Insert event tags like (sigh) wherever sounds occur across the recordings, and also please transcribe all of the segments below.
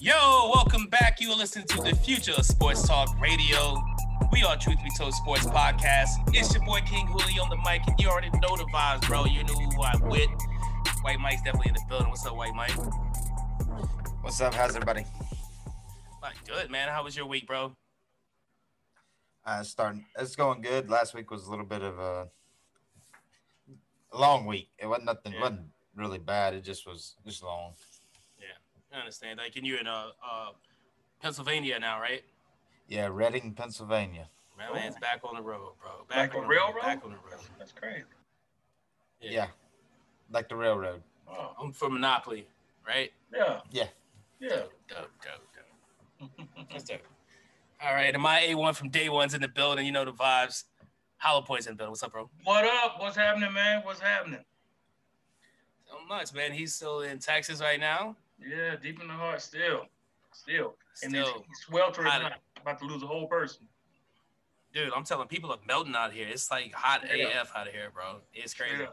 Yo, welcome back. You are listening to the Future of Sports Talk Radio. We are Truth Be Told Sports Podcast. It's your boy King Hooley on the mic, and you already know the vibes, bro. You know who I'm with. White Mike's definitely in the building. What's up, White Mike? What's up? How's everybody? Like, good, man. How was your week, bro? Uh, starting. It's going good. Last week was a little bit of a, a long week. It wasn't nothing. Yeah. wasn't really bad. It just was just long. Yeah, I understand. Like, and you're in uh, uh, Pennsylvania now, right? Yeah, Reading, Pennsylvania. My man's back on the road, bro. Like Back a on the road. railroad? Back on the road. That's crazy. Yeah, like the railroad. Oh, I'm from Monopoly, right? yeah. Yeah. Yeah. Dope, dope, dope, dope. (laughs) That's dope. All right, and my A1 from day one's in the building. You know the vibes. Hollow Point's in the building. What's up, bro? what up? What's happening, man? What's happening? So much, man. He's still in Texas right now. Yeah, deep in the heart, still, still, and it's Still, sweltering hot. hot. About to lose a whole person. dude, I'm telling people are melting out here. It's like hot Yeah. AF out of here, bro. It's crazy. Yeah.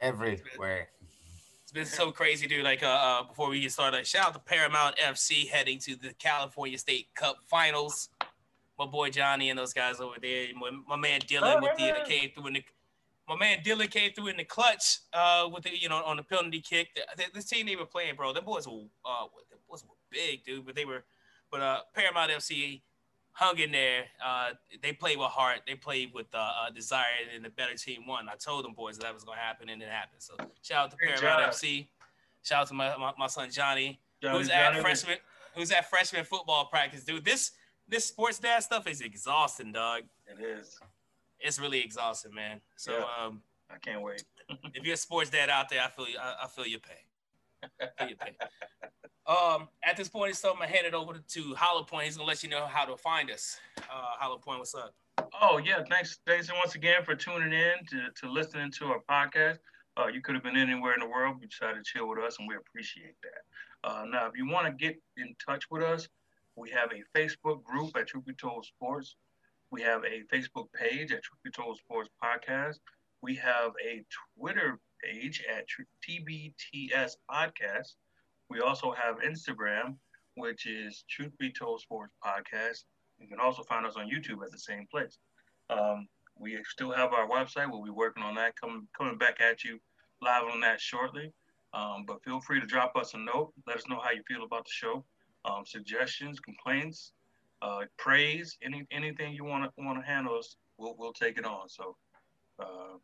Everywhere. It's been so crazy, dude. Like, uh, uh, before we get started, like, shout out to Paramount FC heading to the California State Cup Finals. My boy Johnny and those guys over there. My, my man Dylan with the, the came through in the. My man Dylan came through in the clutch, uh, with the you know on the penalty kick. The, the, this team they were playing, bro. Them boys were, uh, them boys were big, dude. But they were, but uh, Paramount FC hung in there. Uh, they played with heart. They played with uh, uh, desire, and the better team won. I told them boys that, that was going to happen, and it happened. So shout out to Great Paramount job. FC. Shout out to my, my, my son Johnny, Johnny, who's at Johnny, freshman, who's at freshman football practice, dude. This this sports dad stuff is exhausting, dog. It is. It's really exhausting, man. So Yeah. um, I can't wait. if you're a sports dad out there, I feel you. I, I feel your pain. I (laughs) feel your pain. Um, at this point, so I'm gonna hand it over to Hollow Point. He's gonna let you know how to find us. Uh, Hollow Point, what's up? Oh yeah, thanks, thanks once again for tuning in to, to listening to our podcast. Uh, you could have been anywhere in the world, but you decided to chill with us, and we appreciate that. Uh, now, if you want to get in touch with us, we have a Facebook group at Truth Be Told Sports. We have a Facebook page at Truth Be Told Sports Podcast. We have a Twitter page at TBTS Podcast. We also have Instagram, which is Truth Be Told Sports Podcast. You can also find us on YouTube at the same place. Um, we still have our website. We'll be working on that, coming coming back at you live on that shortly. Um, but feel free to drop us a note. Let us know how you feel about the show. Um, suggestions, complaints, uh, praise, any anything you want to want to handle us, we'll we'll take it on. So, uh,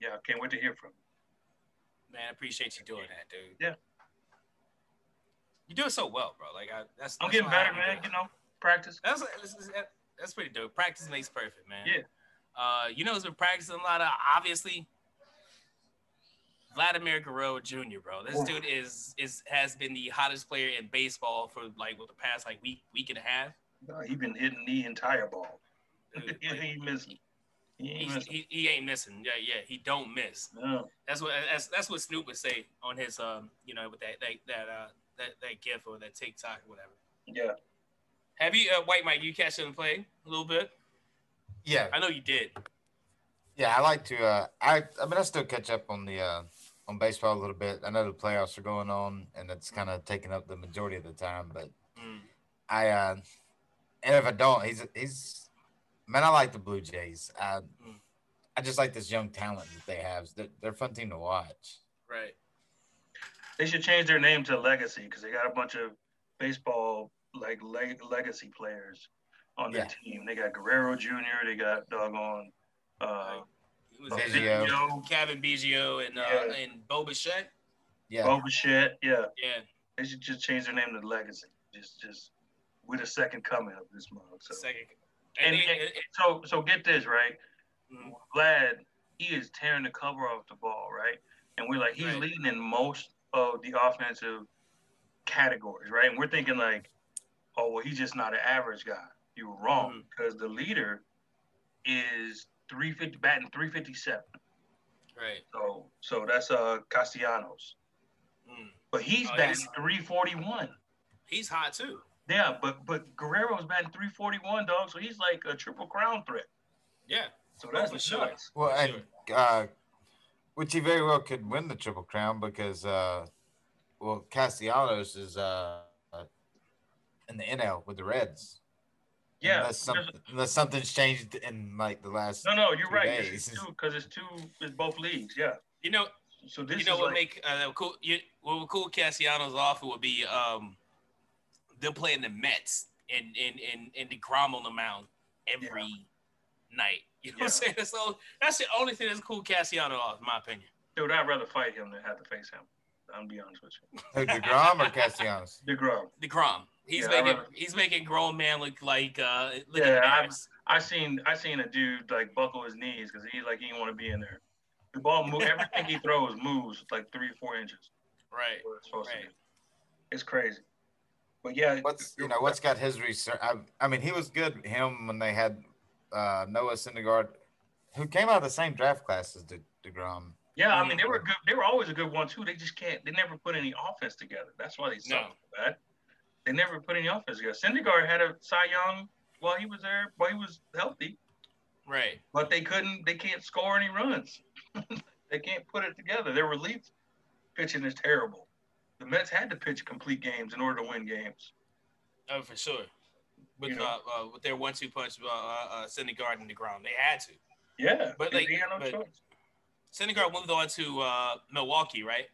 yeah, I can't wait to hear from you. Man, I appreciate you doing that, dude. Yeah. You do it so well, bro. Like I, that's. I'm getting better, man. You know, practice. That's, that's that's pretty dope. Practice makes perfect, man. Yeah. Uh, you know, who's been practicing a lot of obviously. Vladimir Guerrero Jr., bro. This dude is is has been the hottest player in baseball for like what, the past like week week and a half. Uh, he been hitting the entire ball. Dude, (laughs) he like, ain't missing. He ain't missing. he, he ain't missing. Yeah, yeah, he don't miss. No. That's what that's, that's what Snoop would say on his um you know with that that that uh that, that gif or that TikTok or whatever. Yeah. Have you uh, White Mike? You catch him play a little bit? Yeah, I know you did. yeah. I like to. Uh, I I mean, I still catch up on the uh, on baseball a little bit. I know the playoffs are going on, and it's kind of taking up the majority of the time. But Mm. I, uh, and if I don't, he's he's man. I like the Blue Jays. I, Mm. I just like this young talent that they have. They're, they're a fun team to watch. Right. They should change their name to Legacy because they got a bunch of baseball like leg- legacy players on their Yeah. team. They got Guerrero Jr. They got doggone uh, It was Biggio. Biggio, Cavan Biggio and uh, Yeah. and Bo Bichette. Yeah, Bo Bichette. Yeah, Yeah, they should just change their name to Legacy. Just, just we're the second coming of this month. So, second. and, And, it- and- it- it- so, so get this right. mm, Vlad, he is tearing the cover off the ball, right? And we're like, he's Right. leading in most of the offensive categories, right? And we're thinking like, oh, well, he's just not an average guy. You were wrong Mhm. because the leader is 350 batting 357. right. So, so that's uh Castellanos, Mm. but he's Oh, batting he's- 341. He's hot too. Yeah, but but Guerrero's batting 341, dog. So he's like a triple crown threat. Yeah. So that's Oh, for the sure. nuts. Well, For and sure. uh, which he very well could win the triple crown because, uh, well, Castellanos is uh, uh, in the NL with the Reds. Yeah. unless, there's- some, unless something's changed in like the last. No, no, you're right. days. It's two because it's two. It's both leagues. Yeah. You know, So this you know what like, make uh, cool you what would cool Castellanos off It would be um them playing the Mets and and and and DeGrom on the mound every night. (laughs) You know what I'm saying? So that's the only thing that's cool Cassiano off, in my opinion. dude. I'd rather fight him than have to face him. I'm be honest with you. Who, DeGrom or Castellanos? (laughs) DeGrom. DeGrom. He's Yeah, I making remember. he's making grown man look like uh look Yeah, I've embarrassed. I seen I seen a dude like buckle his knees because he like he didn't want to be in there. The ball move everything he (laughs) throws moves like three or four inches. Right. It's supposed Right. to. It's crazy. But yeah, What's you know what's got his research? I, I mean, he was good. Him when they had uh, Noah Syndergaard, who came out of the same draft class as De, Degrom. Yeah, I mean they were good. They were always a good one too. They just can't. They never put any offense together. That's why they suck No. so bad. They never put any offense together. Syndergaard had a Cy Young while he was there, while he was healthy, Right. but they couldn't. They can't score any runs. (laughs) they can't put it together. Their relief pitching is terrible. The Mets had to pitch complete games in order to win games. Oh, for sure. With You know. uh, uh with their one two punch uh uh, uh Syndergaard and DeGrom. They had to. Yeah, But, they, like, they had no but- choice. Syndergaard moved on to uh Milwaukee, right?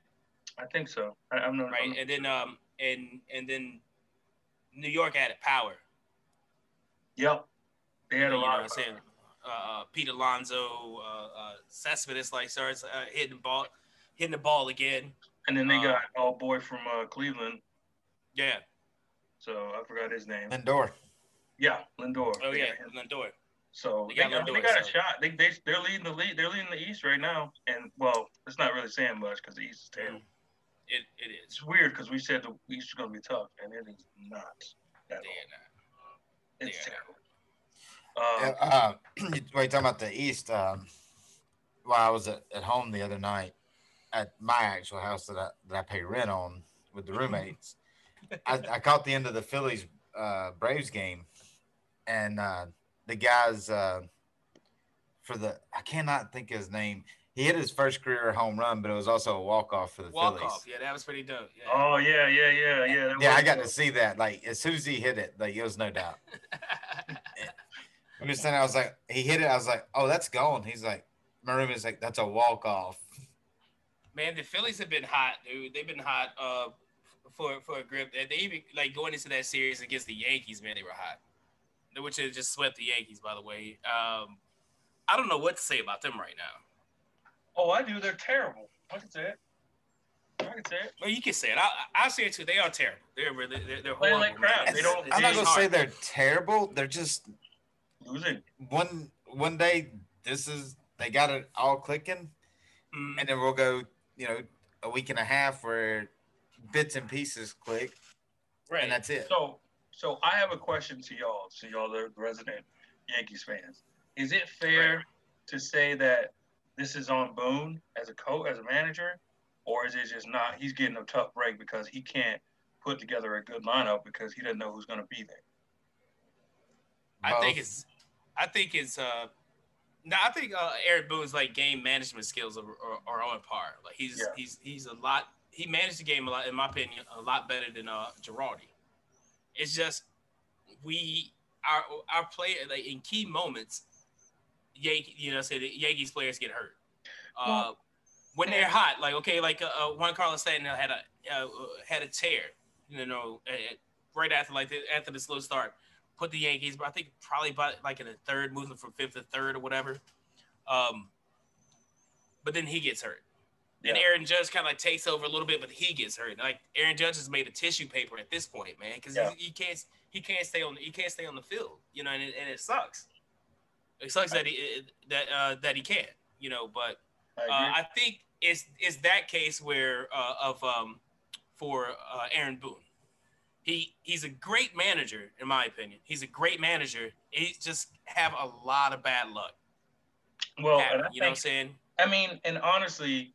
I think so. I, I'm not Right. And then um and and then New York added power. Yep, they had a you know lot. what I'm Of, saying? Uh, uh, Pete Alonso, uh, uh, Cespedes like starts uh, hitting the ball, hitting the ball again. and then they uh, got our boy from uh, Cleveland. Yeah. So I forgot his name. Lindor. Yeah, Lindor. Oh They yeah. Lindor. So They they, got got, I mean, they Lindor, got a shot. They they they're leading the lead. They're leading the East right now. And well, it's not really saying much because the East is terrible. It it is. It's weird because we said the East is going to be tough, and it is not. At Yeah, all. nah. It's terrible. Um, Yeah, uh, (clears throat) well, you talking about the East? Um, while I was at, at home the other night at my actual house that I that I pay rent on with the roommates, (laughs) I, I caught the end of the Phillies uh, Braves game, and uh, the guys uh, for the I cannot think of his name. He hit his first career home run, but it was also a walk off for the Walk Phillies. off. Yeah, that was pretty dope. Yeah. oh yeah, yeah, yeah, yeah. that Yeah, I got dope. to see that. Like as soon as he hit it, like it was no doubt. I'm just saying, I was like, he hit it. I was like, oh, that's gone. He's like, my is like, that's a walk off. Man, the Phillies have been hot, dude. They've been hot uh for for a grip. They they even like going into that series against the Yankees, man, they were hot. Which has just swept the Yankees, by the way. Um, I don't know what to say about them right now. Oh, I do. They're terrible. I can say it. I can say it. Well, you can say it. I I say it too. They are terrible. They're really they're, they're horrible. like crap. They don't- I'm not gonna hard. say they're terrible. They're just Losing. one one day. This is they got it all clicking, Mm, and then we'll go. You know, a week and a half where bits and pieces click, right. and that's it. So, so I have a question to y'all, to y'all, the resident Yankees fans. Is it fair Right. to say that this is on Boone as a coach, as a manager, or is it just not? He's getting a tough break because he can't put together a good lineup because he doesn't know who's going to be there. I think it's I think it's uh no, I think uh, Eric Boone's like game management skills are, are, are on par. Like he's Yeah. he's he's a lot. He managed the game a lot, in my opinion, a lot better than uh, Girardi. It's just we our our player like in key moments, Yankee you know say the Yankees players get hurt. Uh, when they're hot, like okay, like uh, uh, Giancarlo Stanton had a uh, had a tear, you know, uh, right after like the, after the slow start put the Yankees, but I think probably about like in the third, moving from fifth to third or whatever. Um, but then he gets hurt. And Yeah. Aaron Judge kind of like takes over a little bit, but he gets hurt. Like Aaron Judge has made a tissue paper at this point, man, because Yeah. he, he can't he can't stay on he can't stay on the field, you know, and it, and it sucks. It sucks that he that uh, that he can't, you know. But I uh, I think it's it's that case where uh, of um for uh, Aaron Boone. He he's a great manager in my opinion. He's a great manager. He just have a lot of bad luck. well, happen, and I you know what I'm saying? I mean, and honestly,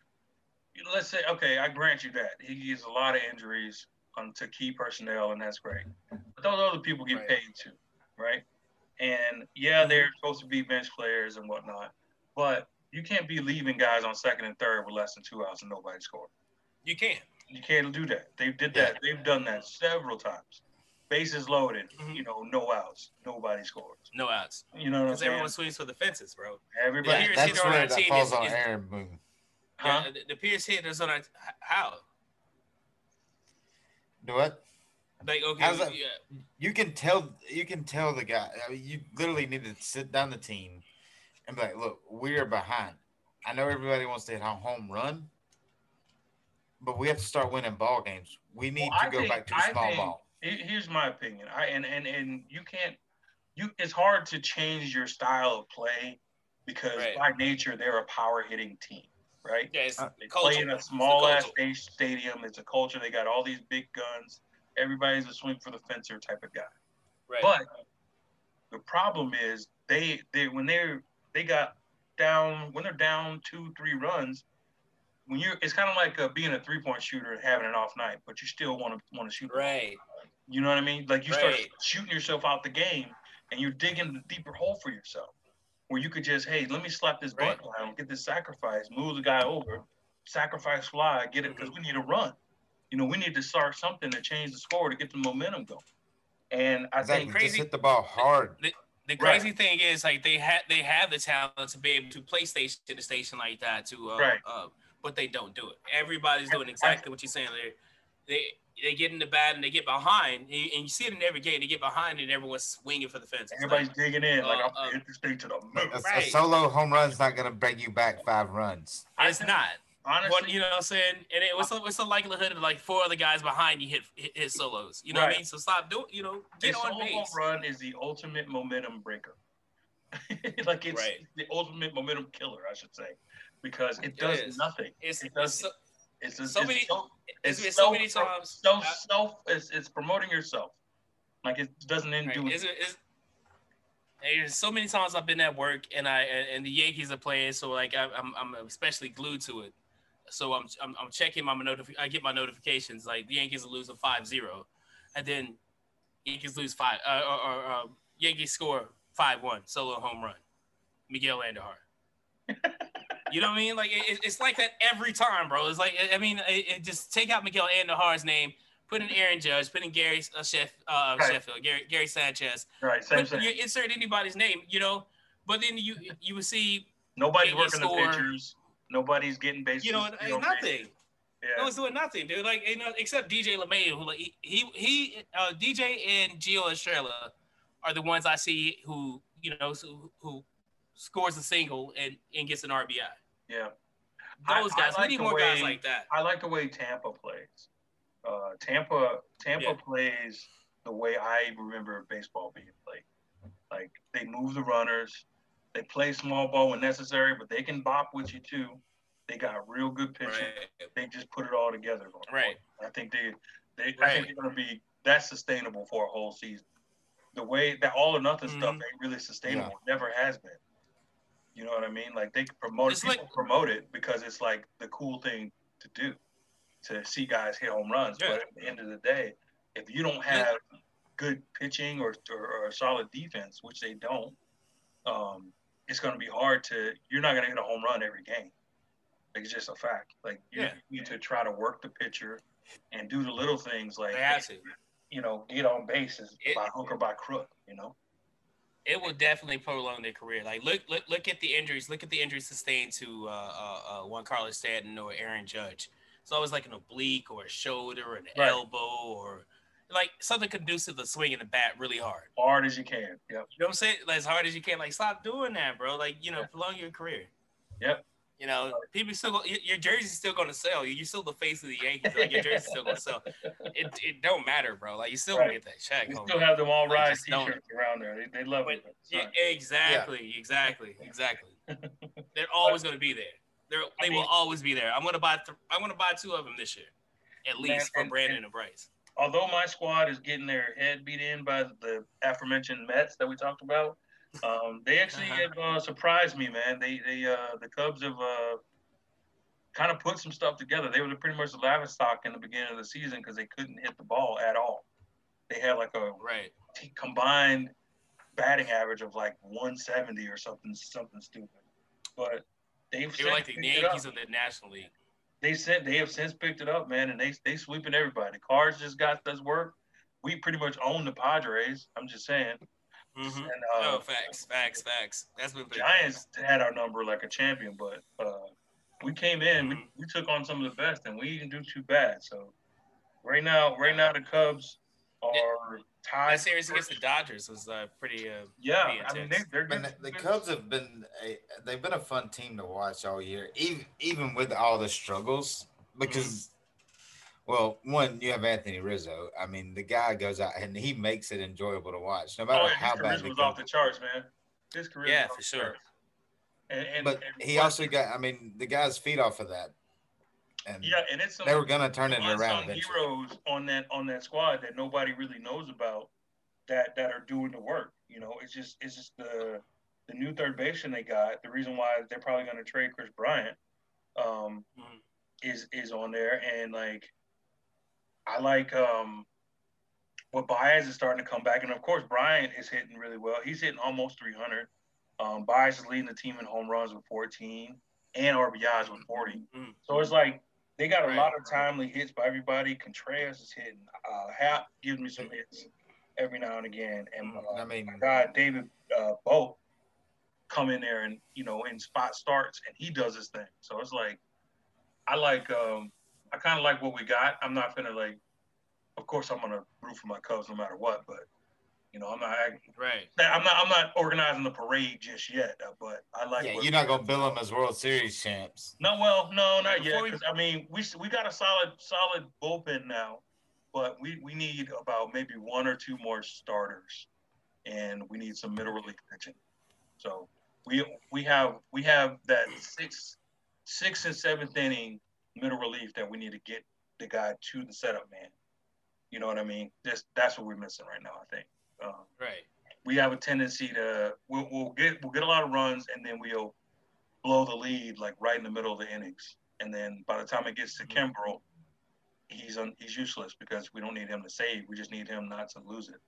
let's say, okay, I grant you that he has a lot of injuries. um, to key personnel, and that's great. But those other people get Right. paid too, right? And yeah, they're supposed to be bench players and whatnot, but you can't be leaving guys on second and third with less than two outs and nobody scored. You can't. You can't do that. They did that. They've done that several times. Bases loaded, Mhm. you know, no outs, nobody scores. No outs. You know Because everyone swings for the fences, bro. Everybody, Yeah, that's hitter on where our that team falls is- on is- Aaron Boone. Huh? The, the Pierce hitters on our how? Do what? Like okay, How's that- yeah, You can tell. You can tell the guy. I mean, you literally need to sit down the team and be like, "Look, we're behind. I know everybody wants to hit a home run, but we have to start winning ball games. We need Well, I to go think- back to I a small think- ball." Here's my opinion. I and and and you can't. You it's hard to change your style of play because Right. by nature they're a power hitting team, right? yeah, it's Uh, They culture. play in a small ass culture. stadium. It's a culture. They got all these big guns. Everybody's a swing for the fencer type of guy. Right. But the problem is they they when they're they got down when they're down two three runs. When you're, it's kind of like uh, being a three point shooter and having an off night, but you still want to want to shoot. right. You know what I mean? Like you start shooting yourself out the game, and you're digging a deeper hole for yourself, where you could just, hey, let me slap this bunt down, get this sacrifice, move the guy over, sacrifice fly, get it because Mm-hmm. we need to run. You know, we need to start something to change the score to get the momentum going. And I Exactly. think crazy- Just hit the ball hard. The Right. crazy thing is, like they have they have the talent to be able to play station to station like that, to uh, Right. uh, but they don't do it. Everybody's doing exactly what you're saying. there. they they get in the bat and they get behind, and you see it in every game. They get behind and everyone's swinging for the fences. everybody's Like, digging in, like uh, I'm uh, hit this thing to the moon. a Right. solo home run's not going to bring you back five runs. It's not. Honestly, What you know what I'm saying? And it, what's the, what's the likelihood of like four other guys behind you hit hit, hit solos? You know what I mean? So stop doing. You know, a get on solo home run is the ultimate momentum breaker. (laughs) like it's Right. the ultimate momentum killer, I should say, because it It does is. nothing. It's, It it's does so, It's, a, So it's many- So, it's it's been so many times. So self. It's, it's promoting yourself. Like it doesn't end Right. do Is it is there's so many times I've been at work and I and, the Yankees are playing, so like I, I'm I'm especially glued to it. So I'm I'm, I'm checking my notif- I get my notifications like the Yankees are losing 5-0. and then Yankees lose five uh, or, or uh, Yankees score five one solo home run, Miguel Andujar. You know what I mean? Like it, it's like that every time, bro. It's like I mean, it, it just take out Miguel Andujar's name, put in Aaron Judge, put in Gary uh, Sheff, uh, Right. Sheffield, Gary, Gary Sanchez, right. Same thing. you insert anybody's name, you know. But then you you would see, Nobody's you working score- the pitchers. Nobody's getting bases. you know, ain't nothing. No Yeah. one's doing nothing, dude. Like you know, except DJ LeMahieu, who like he he, he uh, DJ and Gio Urshela are the ones I see who you know who, who scores a single and, and gets an RBI. Yeah. I- Those I guys, we like need the more guys like that. I like the way Tampa plays. Uh, Tampa Tampa Yeah. plays the way I remember baseball being played. Like they move the runners, they play small ball when necessary, but they can bop with you too. They got real good pitching. Right, They just put it all together. right. I think they they I think they're gonna be that's sustainable for a whole season. The way that all or nothing stuff Mhm. ain't really sustainable. It Never has been. You know what I mean? Like they promote It's people like- promote it because it's like the cool thing to do to see guys hit home runs. Yeah. But at the end of the day, if you don't have good pitching or, or, or a solid defense, which they don't, um, it's going to be hard to. You're not going to hit a home run every game. Like, it's just a fact. Like you Yeah. need to try to work the pitcher and do the little things like They have to. you know get on bases It- by hook or by crook. You know. It will definitely prolong their career. Like look, look, look at the injuries. Look at the injuries sustained to uh, uh, uh, Giancarlo Stanton or Aaron Judge. It's always like an oblique or a shoulder or an Right. elbow or like something conducive to swinging the bat really hard. Hard as you can. Yep. You know what I'm saying? Like, as hard as you can. Like, stop doing that, bro. Like, you know, Yeah. prolong your career. Yep. You know, people still go, your, jersey's still going to sell. You're still the face of the Yankees. Like, your jersey's still going to sell. It, it don't matter, bro. Like, you still Right. gonna get that check. You still have them all Like, rise don't- t-shirts around there. They, they love it. Yeah, exactly, exactly, (laughs) exactly. They're always going to be there. They're, I they mean- will always be there. I'm going to buy. Th- I'm to buy two of them this year, at Man, least for and- Brandon and- and Bryce. although my squad is getting their head beat in by the aforementioned Mets that we talked about, um, they actually Uh-huh. have uh, surprised me, man. They they uh, the Cubs have uh, kind of put some stuff together. They were pretty much the laughing stock in the beginning of the season because they couldn't hit the ball at all. They had like a right combined batting average of like 170 or something, something stupid. But they've they were like the Yankees of the National League. They sent they have since picked it up, man, and they they sweeping everybody. The Cards just got this work. We pretty much own the Padres. I'm just saying. Mm-hmm. And, uh, no, facts, facts, facts. That's what Giants had our number like a champion, but uh, we came in, mm-hmm. we, we took on some of the best, and we didn't do too bad. So right now, right now the Cubs are tied. That series against the Dodgers was uh, pretty. Uh, yeah, pretty I mean they, are good. The, the Cubs have been a, they've been a fun team to watch all year, even even with all the struggles. Because, mm-hmm. Well, one you have Anthony Rizzo. I mean, the guy goes out and he makes it enjoyable to watch, no matter oh, yeah, how bad. was off the charts, man. His career, yeah, for sure. And, and, but and he also got. I mean, the guys feed off of that. And yeah, and it's some, they were gonna turn it around. Heroes on that on that squad that nobody really knows about that that are doing the work. You know, it's just it's just the the new third baseman they got. The reason why they're probably gonna trade Kris Bryant um, mm-hmm. is is on there, and like I like um what Baez is starting to come back, and of course Bryant is hitting really well. He's hitting almost 300. Um, Baez is leading the team in home runs with 14 and RBIs with 40. Mm-hmm. So it's like they got a lot of timely hits by everybody. Contreras is hitting. Uh, Happ gives me some hits every now and again. And uh, I mean, God, David uh, Bote come in there and you know in spot starts and he does his thing. So it's like I like um I kind of like what we got. I'm not gonna like. Of course, I'm gonna root for my Cubs no matter what, but you know, I'm not right. I'm not. I'm not organizing the parade just yet. Uh, but I like. Yeah, you're not gonna bill them as World Series champs. No, well, no, not yet. We, I mean, we we got a solid solid bullpen now, but we we need about maybe one or two more starters, and we need some middle relief pitching. So we we have we have that six six and seventh inning middle relief that we need to get the guy to the setup man. You know what I mean? This that's what we're missing right now. I think. Um, right. We have a tendency to we'll, we'll get we'll get a lot of runs and then we'll blow the lead like right in the middle of the innings, and then by the time it gets to mm-hmm. Kimbrel, he's un, he's useless because we don't need him to save. We just need him not to lose it.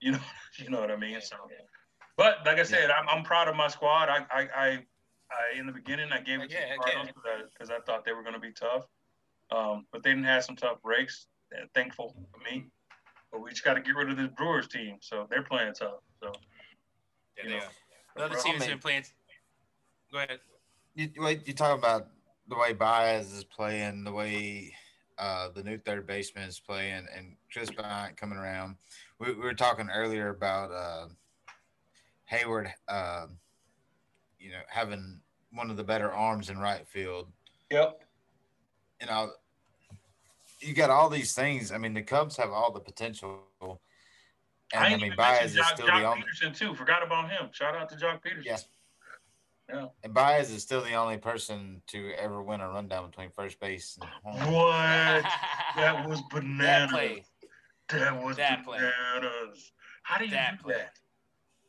You know, (laughs) you know what I mean. So, but like I said, yeah. I'm, I'm proud of my squad. I I, I, I in the beginning I gave it yeah, to Cardinals because I, I, thought they were going to be tough, um, but they didn't have some tough breaks. Thankful for me. But we just got to get rid of this Brewers team, so they're playing tough. So, yeah, you know, the other teams been playing. Go ahead. You wait. You talk about the way Baez is playing, the way uh, the new third baseman is playing, and Kris Bryant coming around. We, we were talking earlier about uh, Heyward, uh, you know, having one of the better arms in right field. Yep. You know, you got all these things. I mean, the Cubs have all the potential. And I, I mean, Baez is still Joc the only. Pederson too. Forgot about him. Shout out to Joc Pederson. Yes. Yeah. And Baez is still the only person to ever win a rundown between first base and home. What? that was bananas. That, that was that bananas. Play. How do you that do play. that?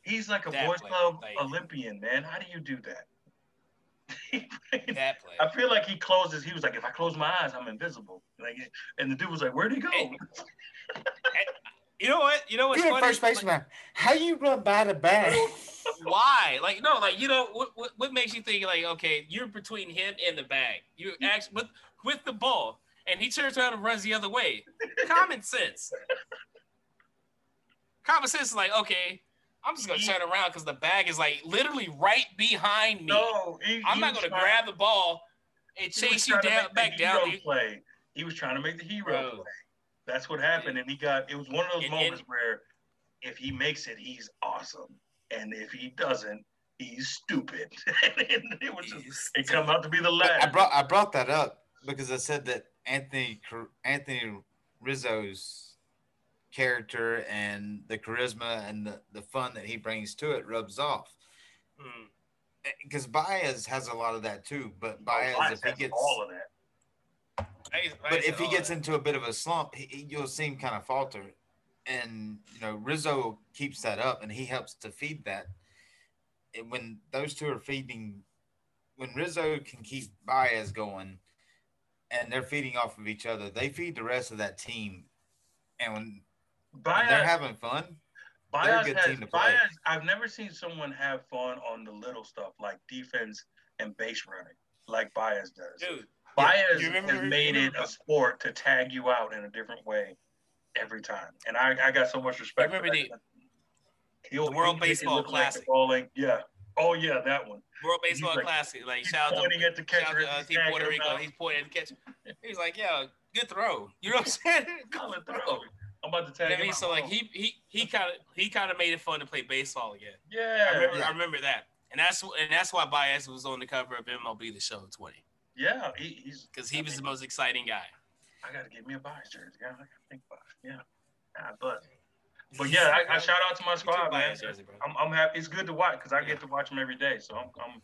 He's like a that boys club like, Olympian, man. How do you do that? (laughs) that play. I feel like he closes. He was like, if I close my eyes, I'm invisible. Like, and the dude was like, where'd he go? And, (laughs) and, you know what? You know what's You're funny? first baseman. Like, How you run by the bag? (laughs) Why? Like, no, like you know, what, what, what makes you think like, okay, you're between him and the bag. You actually with with the ball, and he turns around and runs the other way. Common sense. Common sense is like, okay, I'm just gonna he, turn around because the bag is like literally right behind me. No, he, I'm not gonna grab the ball and chase you down back down. Play. He was trying to make the hero Bro. play. That's what happened, and he got. It was one of those and, moments and, where if he makes it, he's awesome, and if he doesn't, he's stupid. (laughs) it was just, it come out to be the last. I brought I brought that up because I said that Anthony Anthony Rizzo's character and the charisma and the, the fun that he brings to it rubs off. Because mm. Baez has a lot of that too, but Baez, oh, if he gets all of that. But if he gets into a bit of a slump, he, you'll see him kind of falter. And you know Rizzo keeps that up, and he helps to feed that. And when those two are feeding when Rizzo can keep Baez going, and they're feeding off of each other, they feed the rest of that team. And when, when they're having fun, Baez has, Baez, I've never seen someone have fun on the little stuff like defense and base running like Baez does. Dude, Baez remember, has made it a sport to tag you out in a different way every time, and I, I got so much respect. Remember the, the World Baseball Classic? Like yeah. Oh yeah, that one. World Baseball like, Classic. Like shout out to, at the catcher, shout out to uh, Puerto Rico. He's pointing at the catcher. He's like, yeah, good throw. You know what I'm saying? (laughs) Good throw. I'm about to tell you. so like he he he kind of he kind of made it fun to play baseball again. Yeah, I remember, yeah. I remember that, and that's and that's why Baez was on the cover of MLB The Show 20. Yeah, he, he's because he was the most exciting guy. I got to get me a Baez jersey. Yeah, I gotta think about it. Yeah, ah, but (laughs) but yeah, I, I, shout out to my squad, man. Jersey, I'm, I'm happy. It's good to watch because I get to watch them every day, so I'm I'm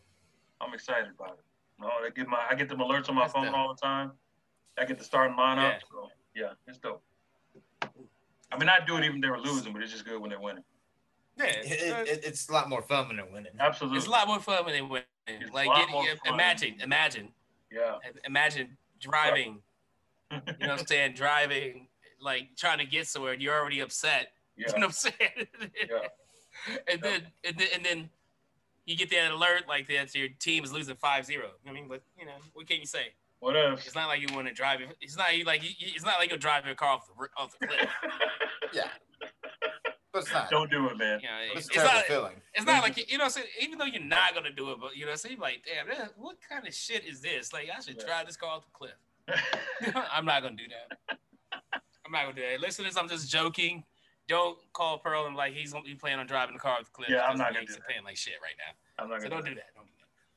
I'm excited about it. You know, I get my I get them alerts on my That's phone dope. all the time. I get the starting lineup. Yeah. So yeah, it's dope. I mean, I do it even if they were losing, but it's just good when they're winning. Yeah, it, it, it's a lot more fun when they're winning. Absolutely, it's a lot more fun when they're winning. It's like, get, imagine, imagine, yeah, imagine driving. you know what I'm (laughs) saying? Driving, like trying to get somewhere, and you're already upset. Yeah. (laughs) You know what I'm saying? (laughs) yeah. and then, and then, and then you get that alert like that, so your team is losing 5-0. I mean, but you know, what can you say? What if? It's not like you want to drive it. It's not like you, it's not like you're driving a car off the off the cliff. (laughs) yeah. But it's not. Don't do it, man. You know, it's, it's not, feeling. It's not like you know. So even though you're not gonna do it, but you know, so you're like, damn, what kind of shit is this? Like, I should yeah. drive this car off the cliff. (laughs) (laughs) I'm not gonna do that. I'm not gonna do that. Listeners, I'm just joking. Don't call Pearl and like he's gonna be planning on driving the car off the cliff. Yeah, I'm not gonna do that. Paying like shit right now. I'm not gonna. So don't do that.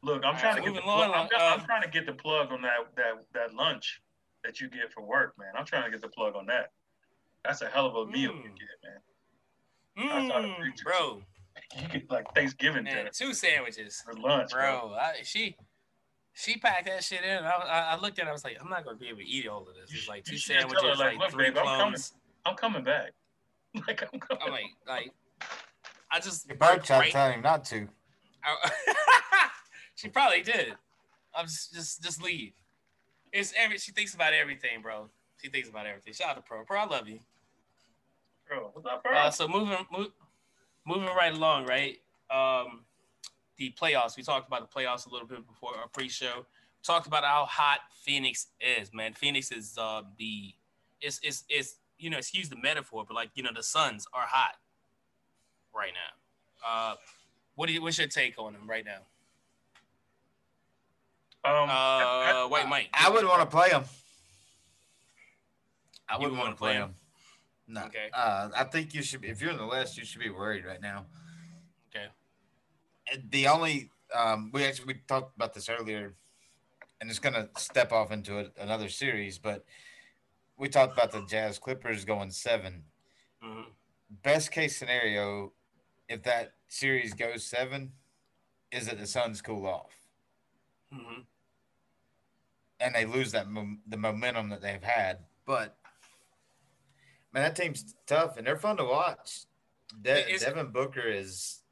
Don't do that. Look, I'm trying to get the plug. I'm, I'm, trying to get the plug on that that that lunch that you get for work, man. I'm trying to get the plug on that. That's a hell of a meal mm. you get, man. Mm, bro. (laughs) You get like Thanksgiving man, dinner. Two sandwiches for lunch, bro. bro. I, she she packed that shit in. I, I, looked at it. I was like, I'm not gonna be able to eat all of this. It's like two sandwiches, her, like, like three babe, clones. I'm coming, I'm coming back. (laughs) like I'm coming. I'm like, like I just. Your bird telling him not to. (laughs) She probably did. I'm just just just leave. It's every she thinks about everything, bro. She thinks about everything. Shout out to Pro. Pro, I love you. Bro, what's up, Pro? Uh, so moving move, moving right along, right? Um, the playoffs. We talked about the playoffs a little bit before our pre-show. We talked about how hot Phoenix is, man. Phoenix is uh the it's it's it's you know excuse the metaphor, but like you know the Suns are hot right now. Uh, what do you what's your take on them right now? Um, uh, White Mike. I wouldn't want to play him. I wouldn't want to play him. No. Okay. Uh, I think you should. If you're in the West, you should be worried right now. Okay. The only um, we actually we talked about this earlier, and it's gonna step off into a, another series, but we talked about the Jazz Clippers going 7 mm-hmm. Best case scenario, if that series goes seven, is that the Suns cool off. Mm-hmm. And they lose that the momentum that they've had. But man, that team's tough and they're fun to watch. De- Devin Booker is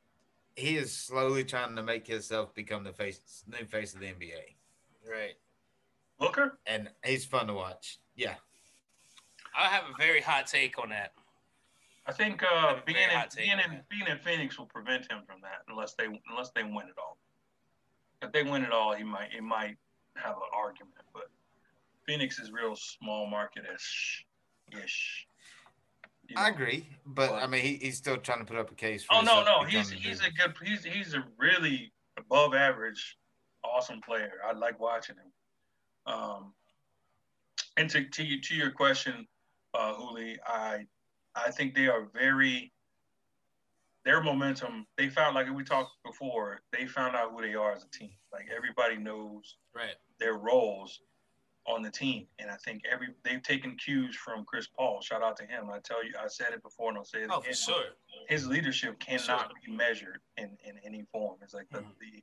he is slowly trying to make himself become the face new face of the NBA. Right. Booker? And he's fun to watch. Yeah. I have a very hot take on that. I think uh, being in being in, being in Phoenix will prevent him from that unless they unless they win it all if they win it all, he might he might have an argument. But Phoenix is real small market ish. You know? I agree, but, but, I mean he, he's still trying to put up a case. For oh no, no, he's he's a good he's he's a really above average, awesome player. I like watching him. Um, and to to, you, to your question, uh, Hooley, I I think they are very their momentum, they found like we talked before, they found out who they are as a team. Like everybody knows right. their roles on the team. And I think every they've taken cues from Chris Paul. Shout out to him. I tell you, I said it before and I'll say it oh, again. For sure. His leadership cannot sure. be measured in, in any form. It's like the, mm-hmm. the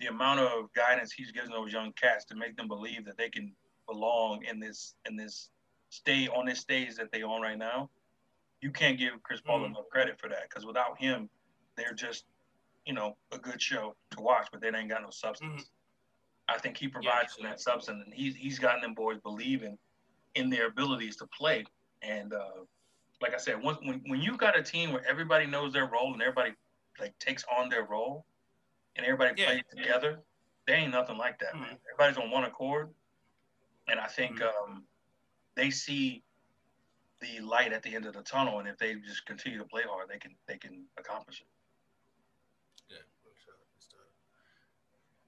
the amount of guidance he's giving those young cats to make them believe that they can belong in this in this stay on this stage that they on right now you can't give Chris Paul mm. enough credit for that because without him, they're just, you know, a good show to watch, but they ain't got no substance. I think he provides yeah, that substance, and he's he's gotten them boys believing in their abilities to play. And uh, like I said, when, when when you got a team where everybody knows their role and everybody like takes on their role, and everybody yeah. plays together, there ain't nothing like that, mm-hmm. man. Everybody's on one accord, and I think mm-hmm. um, they see the light at the end of the tunnel, and if they just continue to play hard, they can they can accomplish it.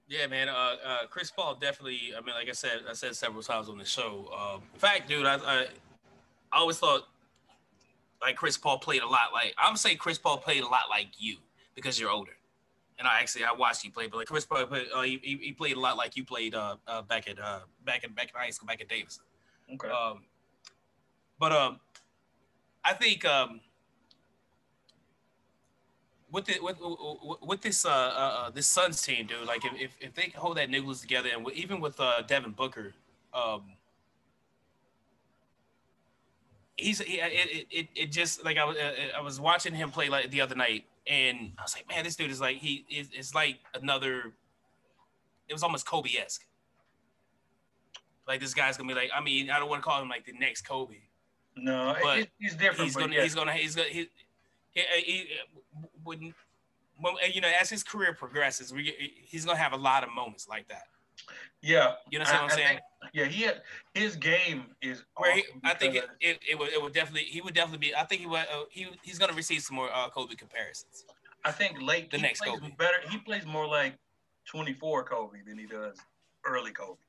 Yeah, man. Uh, uh, Chris Paul definitely. I mean, like I said, I said several times on the show. Um, in fact, dude, I, I, I always thought like Chris Paul played a lot like I'm saying, Chris Paul played a lot like you because you're older. And I actually I watched you play, but like Chris Paul, played, uh, he, he played a lot like you played uh, uh, back at uh, back in back in high school, back at Davidson. Okay. Um, but um, I think um, with the, with with this uh, uh, uh, this Suns team, dude, like if, if, they hold that nucleus together, and even with uh, Devin Booker, um, he's he, it, it, it just like I was uh, I was watching him play like the other night, and I was like, man, this dude is like he is it's like another. It was almost Kobe esque. Like this guy's gonna be like, I mean, I don't want to call him like the next Kobe. No, but he's different. He's gonna, he's gonna, he's gonna, he, he, he, when, you know, as his career progresses, we, he's gonna have a lot of moments like that. Yeah, you know what I, I'm saying. Think, yeah, he had, his game is. Where he, I think it, it, it, would it would definitely he would definitely be. I think he would uh, he he's gonna receive some more uh, Kobe comparisons. I think late the next Kobe better. He plays more like 24 Kobe than he does early Kobe.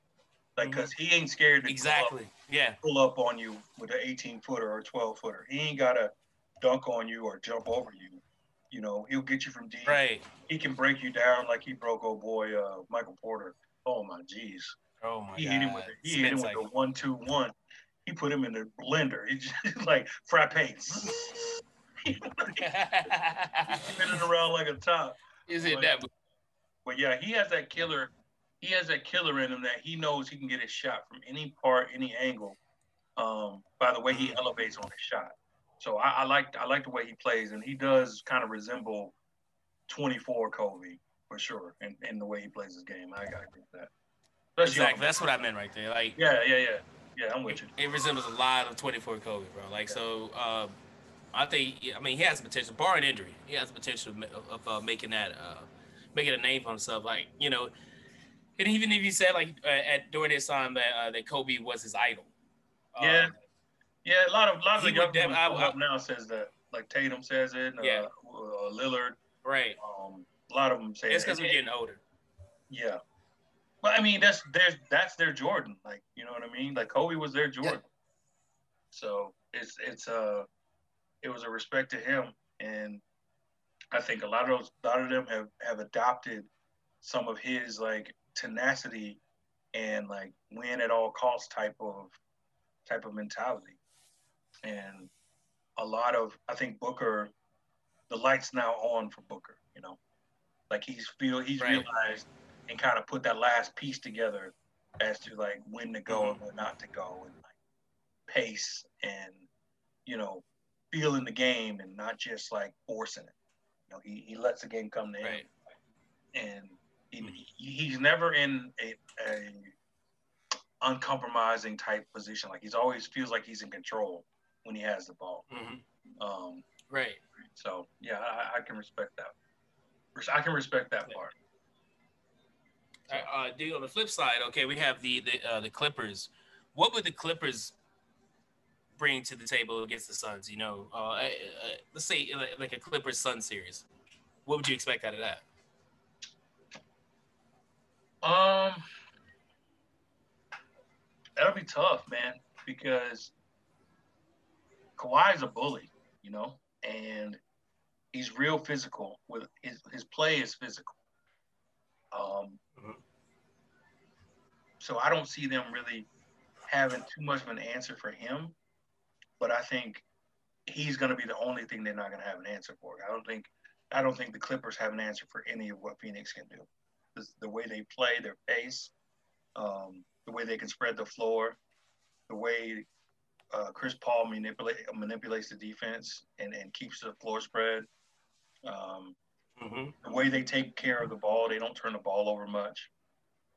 Like, mm-hmm. cause he ain't scared to exactly, pull up, yeah, pull up on you with an 18 footer or 12 footer. He ain't gotta dunk on you or jump over you. You know, he'll get you from deep. Right. He can break you down like he broke old boy uh, Michael Porter. Oh my jeez. Oh my he god. Hit him with the, he hit him with the one two one. He put him in the blender. He just (laughs) like frappe. (laughs) Spinning around like a top. Is it but, that? But yeah, he has that killer. He has that killer in him that he knows he can get his shot from any part, any angle. Um, by the way he elevates on his shot. So I, I like I like the way he plays, and he does kind of resemble 24 Kobe for sure, in, in the way he plays his game. I got agree with that. Especially exactly, that's what I meant right there. Like yeah, yeah, yeah, yeah. I'm with you. It, resembles a lot of 24 Kobe, bro. Like yeah. so. Um, I think I mean he has potential, barring injury, he has potential of, of uh, making that uh, making a name for himself. Like you know, and even if you said like uh, at during this time that uh, that Kobe was his idol. Yeah, um, yeah, a lot of a lot of the young people up now says that. Like Tatum says it. Uh, yeah. Uh, Lillard. Right. Um, a lot of them say it's because we're getting older. Yeah. But I mean, that's their that's their Jordan. Like you know what I mean? Like Kobe was their Jordan. Yeah. So it's it's uh it was a respect to him, and I think a lot of those a lot of them have have adopted some of his like tenacity and like win at all costs type of type of mentality and a lot of I think Booker, the lights now on for Booker. You know, like he's feel he's right. realized and kind of put that last piece together as to like when to go mm-hmm. and when not to go and like pace and you know feeling the game and not just like forcing it. You know, he, he lets the game come to right. him, and he, mm-hmm. he's never in a, a uncompromising type position. Like he's always feels like he's in control when he has the ball. Mm-hmm. Um, right. So yeah, I, I, can respect that. I can respect that part. Uh, dude, on the flip side, okay, we have the the uh, the Clippers. What would the Clippers bring to the table against the Suns? You know, uh, uh let's say like a Clippers Sun series. What would you expect out of that? Um, that'll be tough, man, because Kawhi's a bully, you know, and he's real physical. With his his play is physical. Um, mm-hmm. so I don't see them really having too much of an answer for him, but I think he's going to be the only thing they're not going to have an answer for. I don't think I don't think the Clippers have an answer for any of what Phoenix can do. The, the way they play, their pace, um, the way they can spread the floor, the way uh, Chris Paul manipulate manipulates the defense and, and keeps the floor spread. Um, mm-hmm. The way they take care of the ball, they don't turn the ball over much.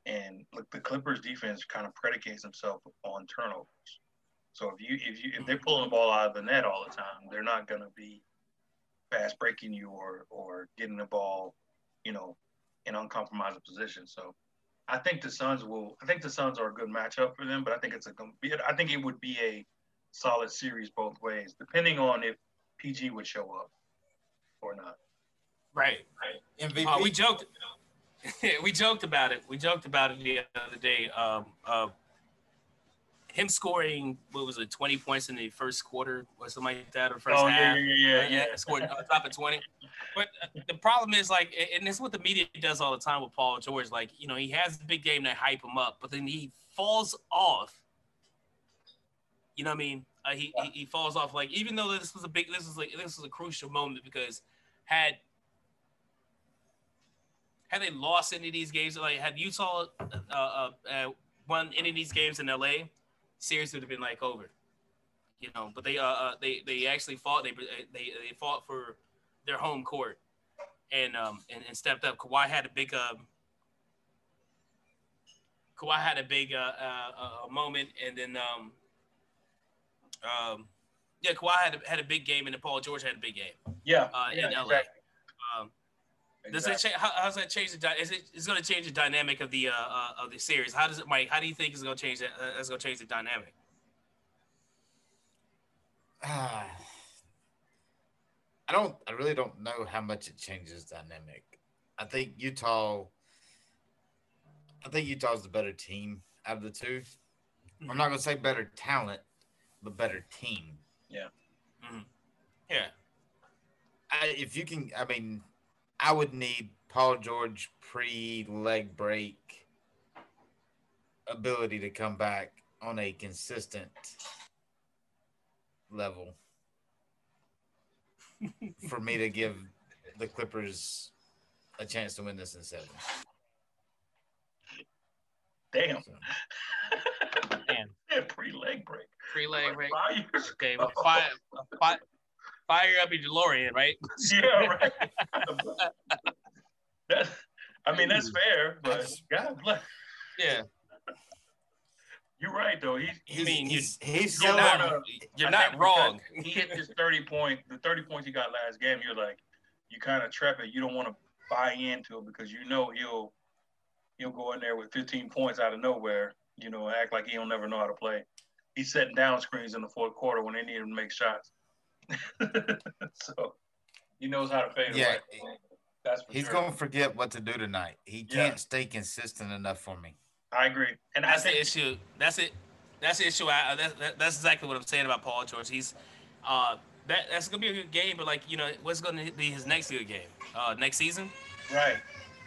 And look, the Clippers defense kind of predicates themselves on turnovers. So if you if you if they're pulling the ball out of the net all the time, they're not going to be fast breaking you or or getting the ball, you know, in uncompromising position. So I think the Suns will. I think the Suns are a good matchup for them, but I think it's a. I think it would be a solid series both ways, depending on if PG would show up or not. Right. Right. MVP. Uh, we joked. (laughs) we joked about it. We joked about it the other day. Um, uh, him scoring what was it, twenty points in the first quarter or something like that, or first oh, half. Yeah, yeah, yeah, yeah. Scored on top of twenty. But uh, the problem is like, and this is what the media does all the time with Paul George. Like, you know, he has a big game to hype him up, but then he falls off. You know what I mean? Uh, he, yeah. he, he falls off. Like, even though this was a big, this is like this was a crucial moment because had had they lost any of these games, like had Utah uh, uh, uh, won any of these games in LA, series would have been like over. You know, but they uh, uh they they actually fought. They they they fought for their home court and um and, and stepped up. Kawhi had a big um. Kawhi had a big uh, uh, uh moment, and then um, um, yeah, Kawhi had a, had a big game, and then Paul George had a big game. Yeah, uh, yeah, in LA. Exactly. Um, does exactly. it change? How, how's that change the? Di- is it? It's going to change the dynamic of the uh, uh, of the series. How does it, Mike? How do you think it's going to change that? Uh, it's going to change the dynamic. Uh, (sighs) I don't. I really don't know how much it changes dynamic. I think Utah. I think Utah's the better team out of the 2 mm-hmm. I'm not going to say better talent, but better team. Yeah. Mm-hmm. Yeah. I, if you can, I mean, I would need Paul George pre leg break ability to come back on a consistent level (laughs) for me to give the Clippers a chance to win this in seven. Damn. So. (laughs) Damn. Yeah, pre leg break. Pre leg break. Okay, well, (laughs) oh. fire, fire, fire up your DeLorean, right? (laughs) yeah, right. (laughs) that, I mean, that's fair, but God bless. Yeah. You're right though. He's, he's, mean, he's, he's, you're not, you're not wrong. He hit his 30 point, the 30 points he got last game. You're like, you kind of trap it. You don't want to buy into it because you know he'll he'll go in there with 15 points out of nowhere. You know, act like he don't never know how to play. He's setting down screens in the fourth quarter when they need him to make shots. (laughs) so he knows how to fade yeah. away. That's he's sure. gonna forget what to do tonight. He can't yeah. stay consistent enough for me. I agree, and that's think, the issue. That's it. That's the issue. I, that, that, that's exactly what I'm saying about Paul George. He's uh, that that's gonna be a good game, but like you know, what's gonna be his next good game? Uh, next season. Right.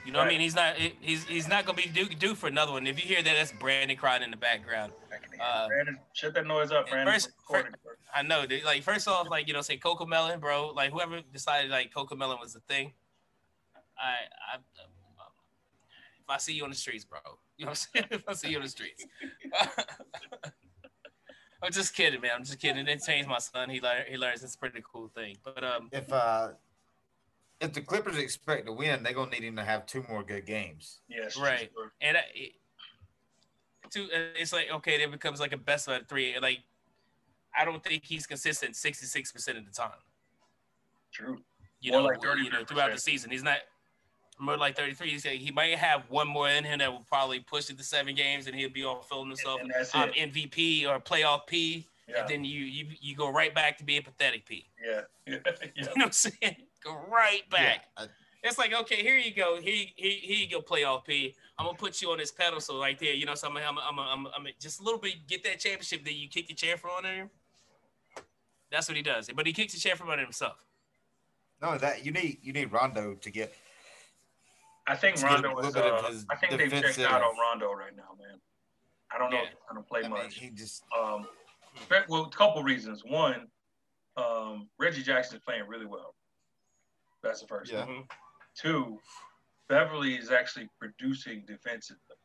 You know right. what I mean? He's not he's he's not gonna be due, due for another one. If you hear that, that's Brandon crying in the background. Uh, Brandon, shut that noise up, Brandon. First, first, I know, dude. Like first off, like you know, say CoComelon, bro. Like whoever decided like CoComelon was the thing. I, I if I see you on the streets, bro. (laughs) You know what I'm saying? if I see you on the streets. (laughs) I'm just kidding, man. I'm just kidding. It didn't change my son. He learned he learns it's a pretty cool thing. But um if uh if the Clippers expect to win, they're gonna need him to have two more good games. Yes, right. And it, two, it's like okay, it becomes like a best of three. Like I don't think he's consistent 66 percent of the time. True. You more know, like you know, throughout the season, he's not more like 33. He said he might have one more in him that will probably push it to seven games, and he'll be all filling himself and, um, MVP or playoff P. Yeah. And then you, you you go right back to being pathetic P. Yeah. (laughs) yeah. (laughs) You know what I'm saying? Go right back. Yeah. It's like, okay, here you go. Here, here, here you go, playoff P. I'm gonna put you on this pedestal right there. You know, so I'm, I'm, I'm, I'm, I'm just a little bit get that championship. Then you kick the chair from under him. That's what he does. But he kicks the chair from under himself. No, that you need you need Rondo to get I think Rondo is. Uh, I think they've checked out on Rondo right now, man. I don't know yeah. if he's going to play I much. Mean, he just. Um, well, a couple reasons. One, um, Reggie Jackson is playing really well. That's the first. Yeah. Thing. Two, Beverley is actually producing defensively,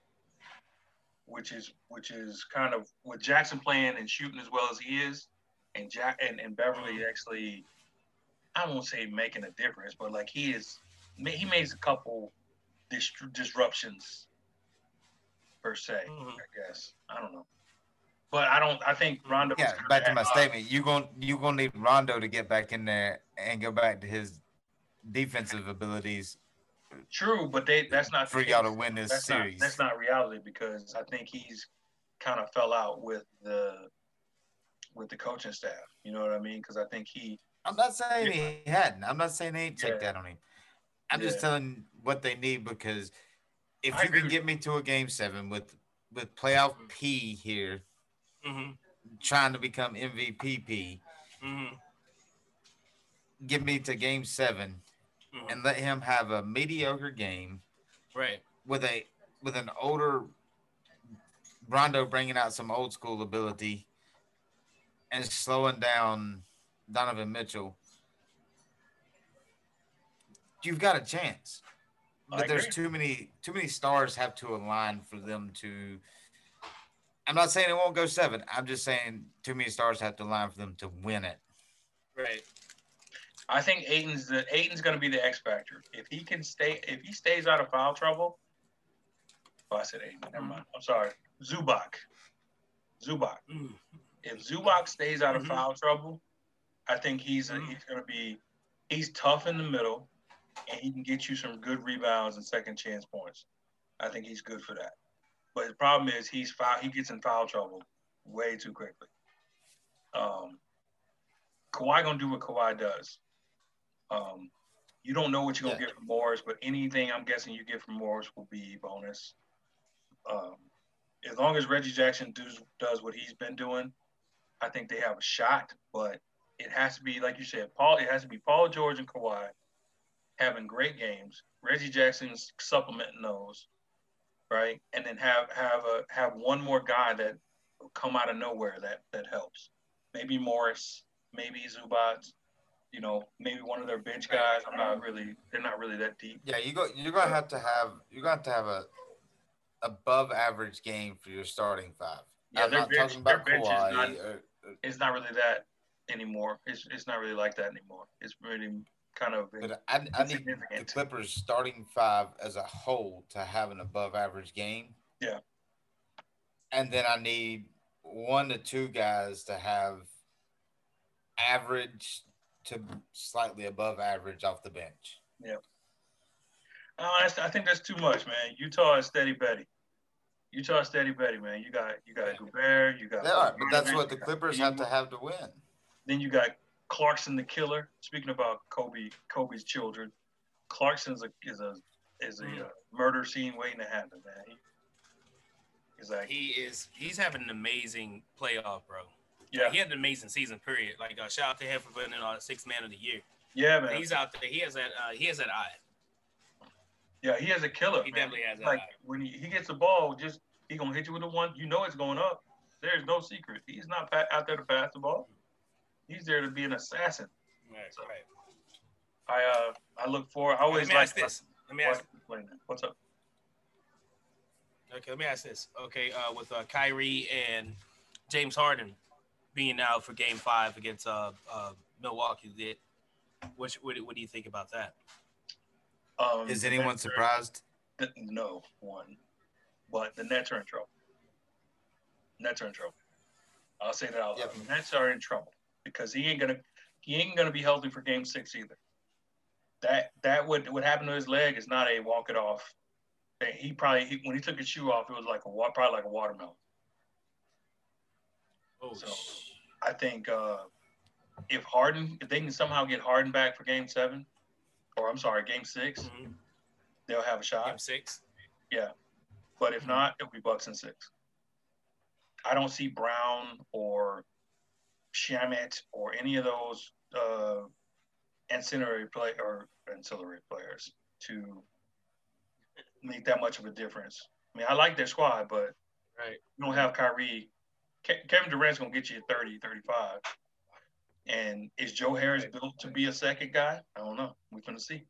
which is which is kind of with Jackson playing and shooting as well as he is, and Jack and, and Beverley actually, I won't say making a difference, but like he is, he makes a couple disruptions per se. Mm-hmm. I guess I don't know, but I don't. I think Rondo. Yeah, back to my statement. You going you gonna need Rondo to get back in there and go back to his defensive abilities. True, but they that's not for y'all to win this that's series. Not, that's not reality because I think he's kind of fell out with the with the coaching staff. You know what I mean? Because I think he. I'm not saying he hadn't. I'm not saying they ain't checked yeah. that on him. I'm yeah. just telling what they need because if I you can get me to a game seven with with playoff mm-hmm. P here, mm-hmm. trying to become MVP P, mm-hmm. get me to game 7 mm-hmm. and let him have a mediocre game, right? With a with an older Rondo bringing out some old school ability and slowing down Donovan Mitchell, you've got a chance. But there's too many too many stars have to align for them to. I'm not saying it won't go seven. I'm just saying too many stars have to align for them to win it. Right. I think Ayton's the Ayton's going to be the X factor. If he can stay, if he stays out of foul trouble. Oh, I said Ayton. Never mind. I'm sorry. Zubac. Zubac. Mm. If Zubac stays out of mm-hmm. foul trouble, I think he's mm-hmm. he's going to be he's tough in the middle, and he can get you some good rebounds and second chance points. I think he's good for that. But the problem is he's foul. He gets in foul trouble way too quickly. Um, Kawhi gonna do what Kawhi does. Um, you don't know what you're gonna yeah. get from Morris, but anything I'm guessing you get from Morris will be bonus. Um, as long as Reggie Jackson does does what he's been doing, I think they have a shot. But it has to be like you said, Paul. It has to be Paul George and Kawhi having great games. Reggie Jackson's supplementing those, right? And then have have a have one more guy that come out of nowhere that that helps. Maybe Morris, maybe Zubac, you know, maybe one of their bench guys. I'm not really they're not really that deep. Yeah, you go you're gonna have to have you're gonna have to have a above average game for your starting five. Yeah, I'm not bench, talking about Kawhi. Is not, or, or, it's not really that anymore. It's it's not really like that anymore. It's really kind of. But I, I need the Clippers starting five as a whole to have an above average game. Yeah. And then I need one to two guys to have average to slightly above average off the bench. Yeah. Oh, I think that's too much, man. Utah is steady Betty. Utah is steady Betty, man. You got you got Gobert, you got. They are, but that's what the Clippers have to have to win. Then you got Clarkson the killer. Speaking about Kobe, Kobe's children, Clarkson's a, is a is a mm. uh, murder scene waiting to happen, man. He, he's like he is. He's having an amazing playoff, bro. Yeah, like, he had an amazing season. Period. Like uh, shout out to him for winning uh, sixth man of the year. Yeah, man. He's out there. He has that. Uh, he has that eye. Yeah, he has a killer. He man. definitely has that. Like eye. when he, he gets the ball, just he gonna hit you with the one. You know it's going up. There's no secret. He's not out there to pass the ball. He's there to be an assassin. Right. So right. I uh I look for. I always like ask this. Let me ask. What's up? Okay, let me ask this. Okay, uh, with uh, Kyrie and James Harden being out for Game Five against uh, uh, Milwaukee, did what, what, what do you think about that? Um, Is anyone surprised? The, no one, but the Nets are in trouble. Nets are in trouble. I'll say that out loud. Yep. Nets are in trouble because he ain't gonna he ain't gonna be healthy for Game Six either. That that would what happened to his leg is not a walk it off. He probably he, when he took his shoe off, it was like a probably like a watermelon. Oh, so I think uh, if Harden, if they can somehow get Harden back for Game Seven, or I'm sorry, Game 6 they mm-hmm. they'll have a shot. Game Six. Yeah, but if mm-hmm. not, it'll be Bucks and six. I don't see Brown or Shamet or any of those uh, ancillary play or ancillary players to make that much of a difference. I mean, I like their squad, but right. you don't have Kyrie. Ke- Kevin Durant's gonna get you 30, 35. And is Joe Harris built to be a second guy? I don't know. We're gonna see.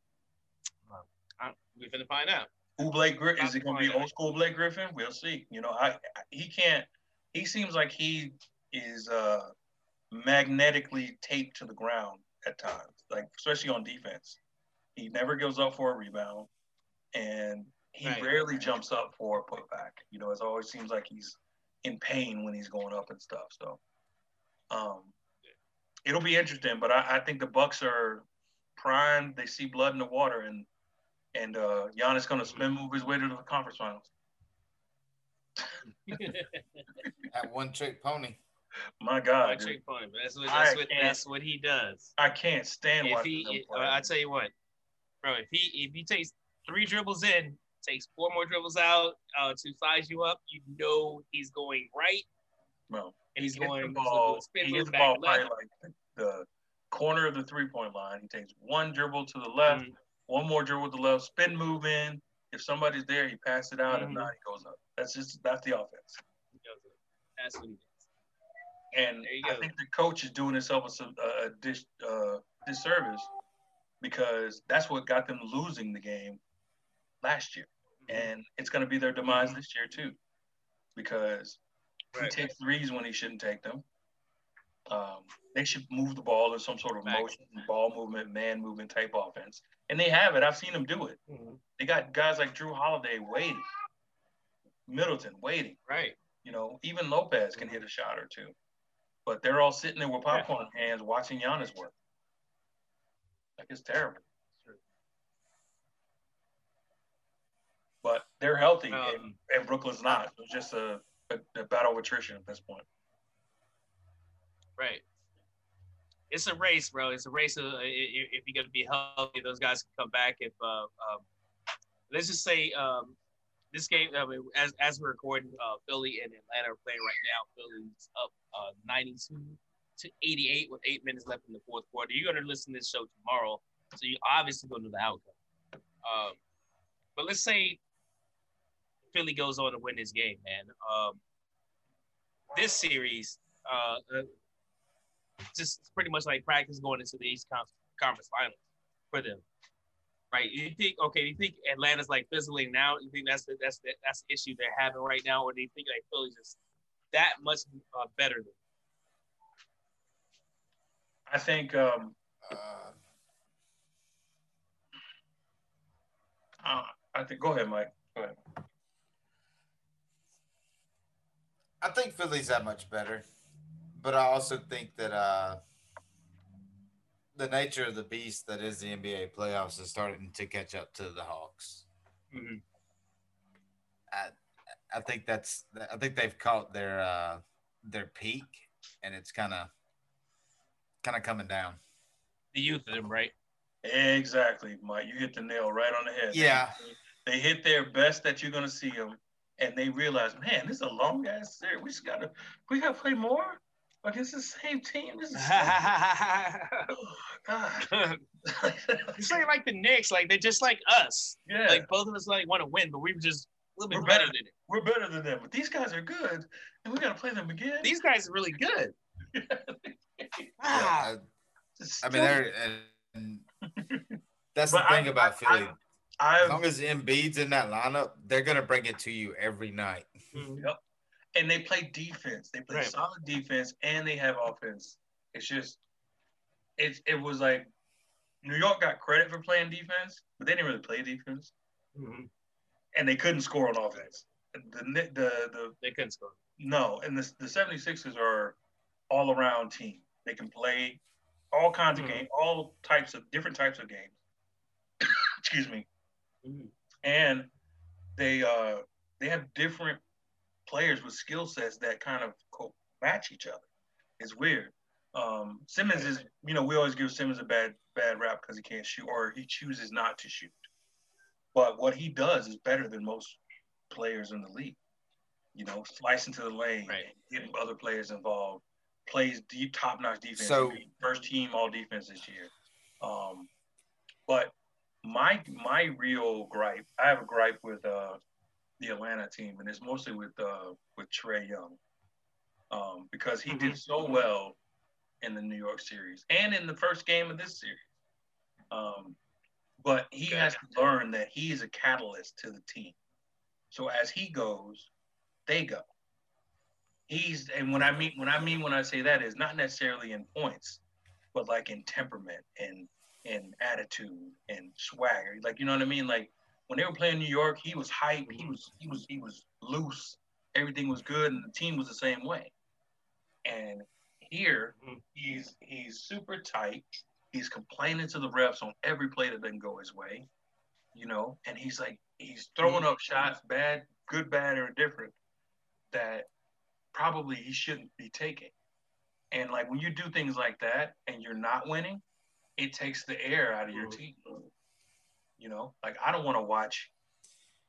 We're gonna find out. Who Blake Griffin? Is it gonna be old school Blake Griffin? We'll see. You know, I, I he can't. He seems like he is uh, magnetically taped to the ground at times, like especially on defense. He never gives up for a rebound, and he Right. rarely jumps up for a putback. You know, it always seems like he's in pain when he's going up and stuff. So, um, it'll be interesting. But I, I think the Bucks are primed. They see blood in the water, and and uh, Giannis going to spin move his way to the conference finals. (laughs) That one trick pony. My God, One trick pony, that's what that's what that's what he does. I can't stand If watching he, them. I tell you what, bro, if he if he takes three dribbles in, takes four more dribbles out uh, to size you up, you know he's going right, Well, and he's he going the ball. spin He gets the ball left. probably like the, corner of the three point line. He takes one dribble to the left, Mhm. one more dribble to the left, spin move in. If somebody's there, he passes it out. If Mhm. not, he goes up. That's just that's the offense. That's what he does. And I think the coach is doing himself a, a, a dis, uh, disservice because that's what got them losing the game last year, and it's going to be their demise this year too, because Right. he takes threes when he shouldn't take them. Um, they should move the ball in some sort of Facts. motion, ball movement, man movement type offense, and they have it. I've seen them do it. Mhm. They got guys like Jrue Holiday waiting, Middleton waiting. Right. You know, even Lopez can hit a shot or two, but they're all sitting there with Yeah. popcorn hands watching Giannis work. Like it's terrible. But they're healthy, and, Um, and Brooklyn's not. It's just a, a, a battle of attrition at this point. Right. It's a race, bro. It's a race. Of, i- if you're gonna be healthy, those guys can come back. If uh, um, let's just say um, this game, I mean, as as we're recording, uh, Philly and Atlanta are playing right now. Philly's up uh, 92 to 88 with eight minutes left in the fourth quarter. You're gonna listen to this show tomorrow, so you obviously gonna know the outcome. Um, but let's say Philly goes on to win this game, man. Um, this series, uh, uh, just it's pretty much like practice going into the East Conference Finals for them, right? You think okay? You think Atlanta's like fizzling now? You think that's the, that's the, that's the issue they're having right now, or do you think like Philly's just that much uh, better than? I think um, Uh, uh, I think go ahead, Mike. Go ahead. I think Philly's that much better, but I also think that uh, the nature of the beast that is the NBA playoffs is starting to catch up to the Hawks. Mm-hmm. I, I think that's I think they've caught their uh, their peak, and it's kind of kind of coming down. The youth of them, right? Exactly, Mike. You hit the nail right on the head. Yeah. They, they hit their best that you're gonna see them, and they realize, man, this is a long ass series. We just gotta, we gotta play more against the same team. This is so, (laughs) oh, God. it's like like the Knicks, like they're just like us. yeah, Like both of us like want to win, but we're just a little bit We're better better. than it. we're better than them, but these guys are good, and we gotta play them again. These guys are really good. Ah, (laughs) Yeah, It's I, I mean, they're and that's the But I- thing about I- Philly. I've, as long as Embiid's in that lineup, they're gonna bring it to you every night. mhm. and they play defense. They play Right. solid defense, and they have offense. It's just, it it was like New York got credit for playing defense, but they didn't really play defense, Mhm. and they couldn't score on offense. The the the They couldn't score. no, and the the 76ers are all around team. They can play all kinds of Mhm. games, all types of different types of games. (coughs) Excuse me Mhm. and they uh they have different players with skill sets that kind of co- match each other. It's weird. Um, Simmons is, you know, we always give Simmons a bad bad rap because he can't shoot or he chooses not to shoot. But what he does is better than most players in the league. You know, slicing to the lane, Right. getting other players involved, plays deep, top notch defense. So- first team all defense this year. Um, but my my real gripe, I have a gripe with uh, the Atlanta team, and it's mostly with uh, with Trae Young, um, because he did so well in the New York series and in the first game of this series. Um, but he Okay. has to learn that he is a catalyst to the team. So as he goes, they go. He's and when I mean when I mean when I say that is not necessarily in points, but like in temperament and and attitude and swagger. Like you know what I mean? Like when they were playing New York, he was hype. He was he was he was loose. Everything was good, and the team was the same way. And here, Mhm. he's he's super tight. He's complaining to the refs on every play that doesn't go his way, you know. And he's like he's throwing up shots, bad, good, bad, or different, that probably he shouldn't be taking. And like when you do things like that and you're not winning, it takes the air out of your Mhm. team. You know, like I don't want to watch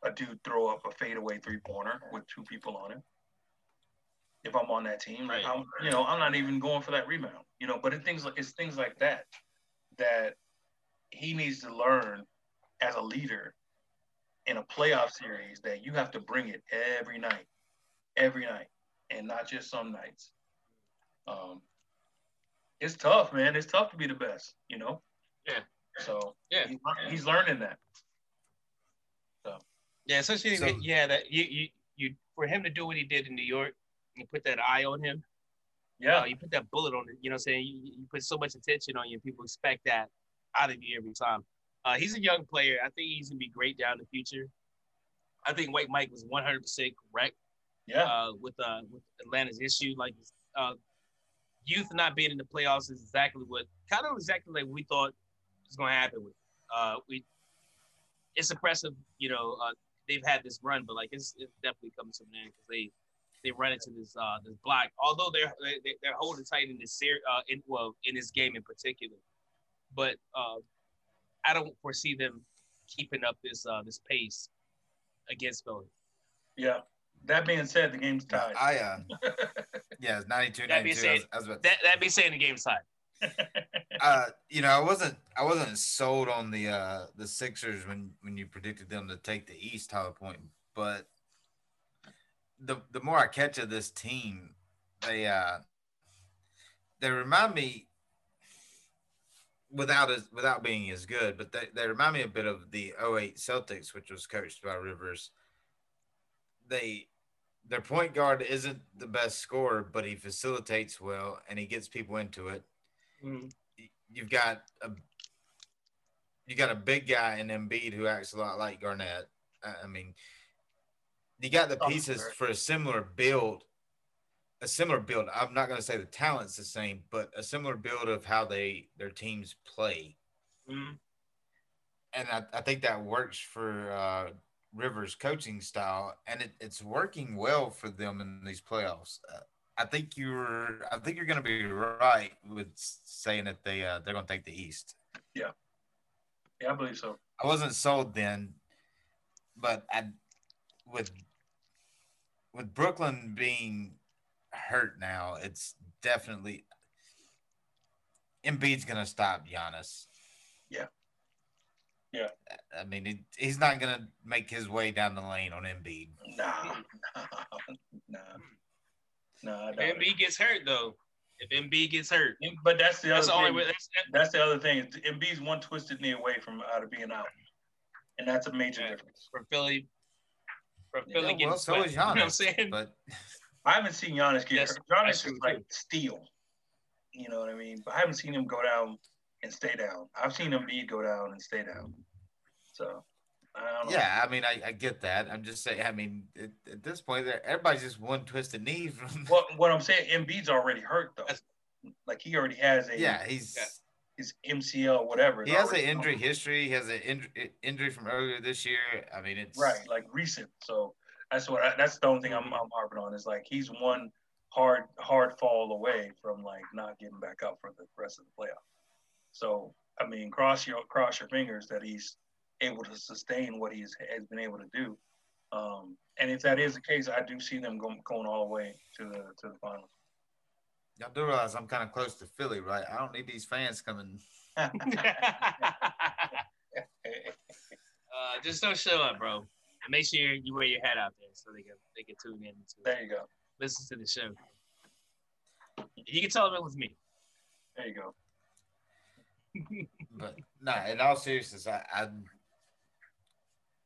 a dude throw up a fadeaway three pointer with two people on him. If I'm on that team, like I'm, you know, I'm not even going for that rebound. You know, but it things like it's things like that that he needs to learn as a leader in a playoff series that you have to bring it every night, every night, and not just some nights. Um, it's tough, man. It's tough to be the best, you know. Yeah. So Yeah. he- he's learning that. So Yeah, especially So- yeah that you, you you for him to do what he did in New York you put that eye on him. Yeah, Uh, you put that bullet on it. You know, what I'm saying you, you put so much attention on you, people expect that out of you every time. Uh, he's a young player. I think he's gonna be great down in the future. I think White Mike was 100 percent correct yeah, uh, with uh, with Atlanta's issue. Like uh, youth not being in the playoffs is exactly what kind of exactly like we thought was going to happen with. Uh, we it's impressive, you know. Uh, they've had this run, but like it's, it's definitely coming to an end because they they run into this uh, this block. Although they're they, they're holding tight in this series, uh, in well in this game in particular, but uh, I don't foresee them keeping up this uh, this pace against Philly. yeah. That being said, the game's No, tied. I uh, (laughs) yeah, it's 92, that'd 92. I was, I was That that be saying the game's tied. (laughs) uh, you know, I wasn't I wasn't sold on the uh the Sixers when when you predicted them to take the East Hollow Point, but the the more I catch of this team, they uh they remind me without as without being as good, but they, they remind me a bit of the 08 Celtics, which was coached by Rivers. They their point guard isn't the best scorer, but he facilitates well and he gets people into it you've got a you got a big guy in Embiid who acts a lot like Garnett. I mean, you got the Oh, pieces for a similar build. A similar build. I'm not going to say the talent's the same, but a similar build of how they their teams play, Mhm. and I, I think that works for uh, Rivers' coaching style, and it, it's working well for them in these playoffs. Uh, I think you're I think you're going to be right with saying that they uh, they're going to take the East. yeah, yeah, I believe so. I wasn't sold then, but I with with Brooklyn being hurt now, it's definitely Embiid's gonna stop Giannis. Yeah. Yeah. I mean, he, he's not gonna make his way down the lane on Embiid. Nah, nah, nah. I If. Embiid gets hurt though, if Embiid gets hurt, But that's the that's the other only thing. way. That's, that, That's the other thing. Embiid's one twisted knee away from out of being out, and that's a major Yeah. difference. from Philly, from Yeah, Philly getting well, so swept. is You know what I'm saying? but (laughs) I haven't seen Giannis get That's- hurt. Giannis is like steel. You know what I mean? But I haven't seen him go down and stay down. I've seen Embiid go down and stay down. So I yeah, I mean, I, I get that. I'm just saying. I mean, at, at this point, there- everybody's just one twisted knee (laughs) from. What what I'm saying, Embiid's already hurt though. That's- Like he already has a yeah, he's. Yeah. his MCL whatever. He has an already- injury history. He has an injury injury from earlier this year. I mean, it's Right, like recent. So that's what I, that's the only thing I'm, I'm harping on is like he's one hard hard fall away from like not getting back up for the rest of the playoff. So I mean, cross your cross your fingers that he's able to sustain what he's has been able to do. Um, and if that is the case, I do see them going going all the way to the to the finals. Y'all do realize I'm kind of close to Philly, right? I don't need these fans coming. uh, just don't show up, bro. And make sure you wear your hat out there so they can they can tune in to there you go. listen to the show. You can tell them it was me. There you go. But no, in all seriousness, I, I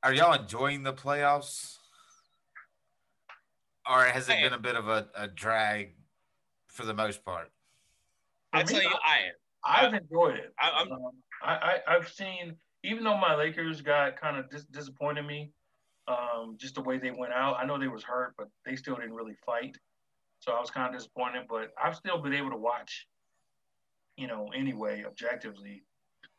are y'all enjoying the playoffs, or has it been a bit of a, a drag for the most part? I tell you, I am. I've enjoyed it. I- I'm- Um, I, I I've seen even though my Lakers got kind of dis- disappointed me, um, just the way they went out. I know they was hurt, but they still didn't really fight. So I was kind of disappointed, but I've still been able to watch, you know, anyway, objectively,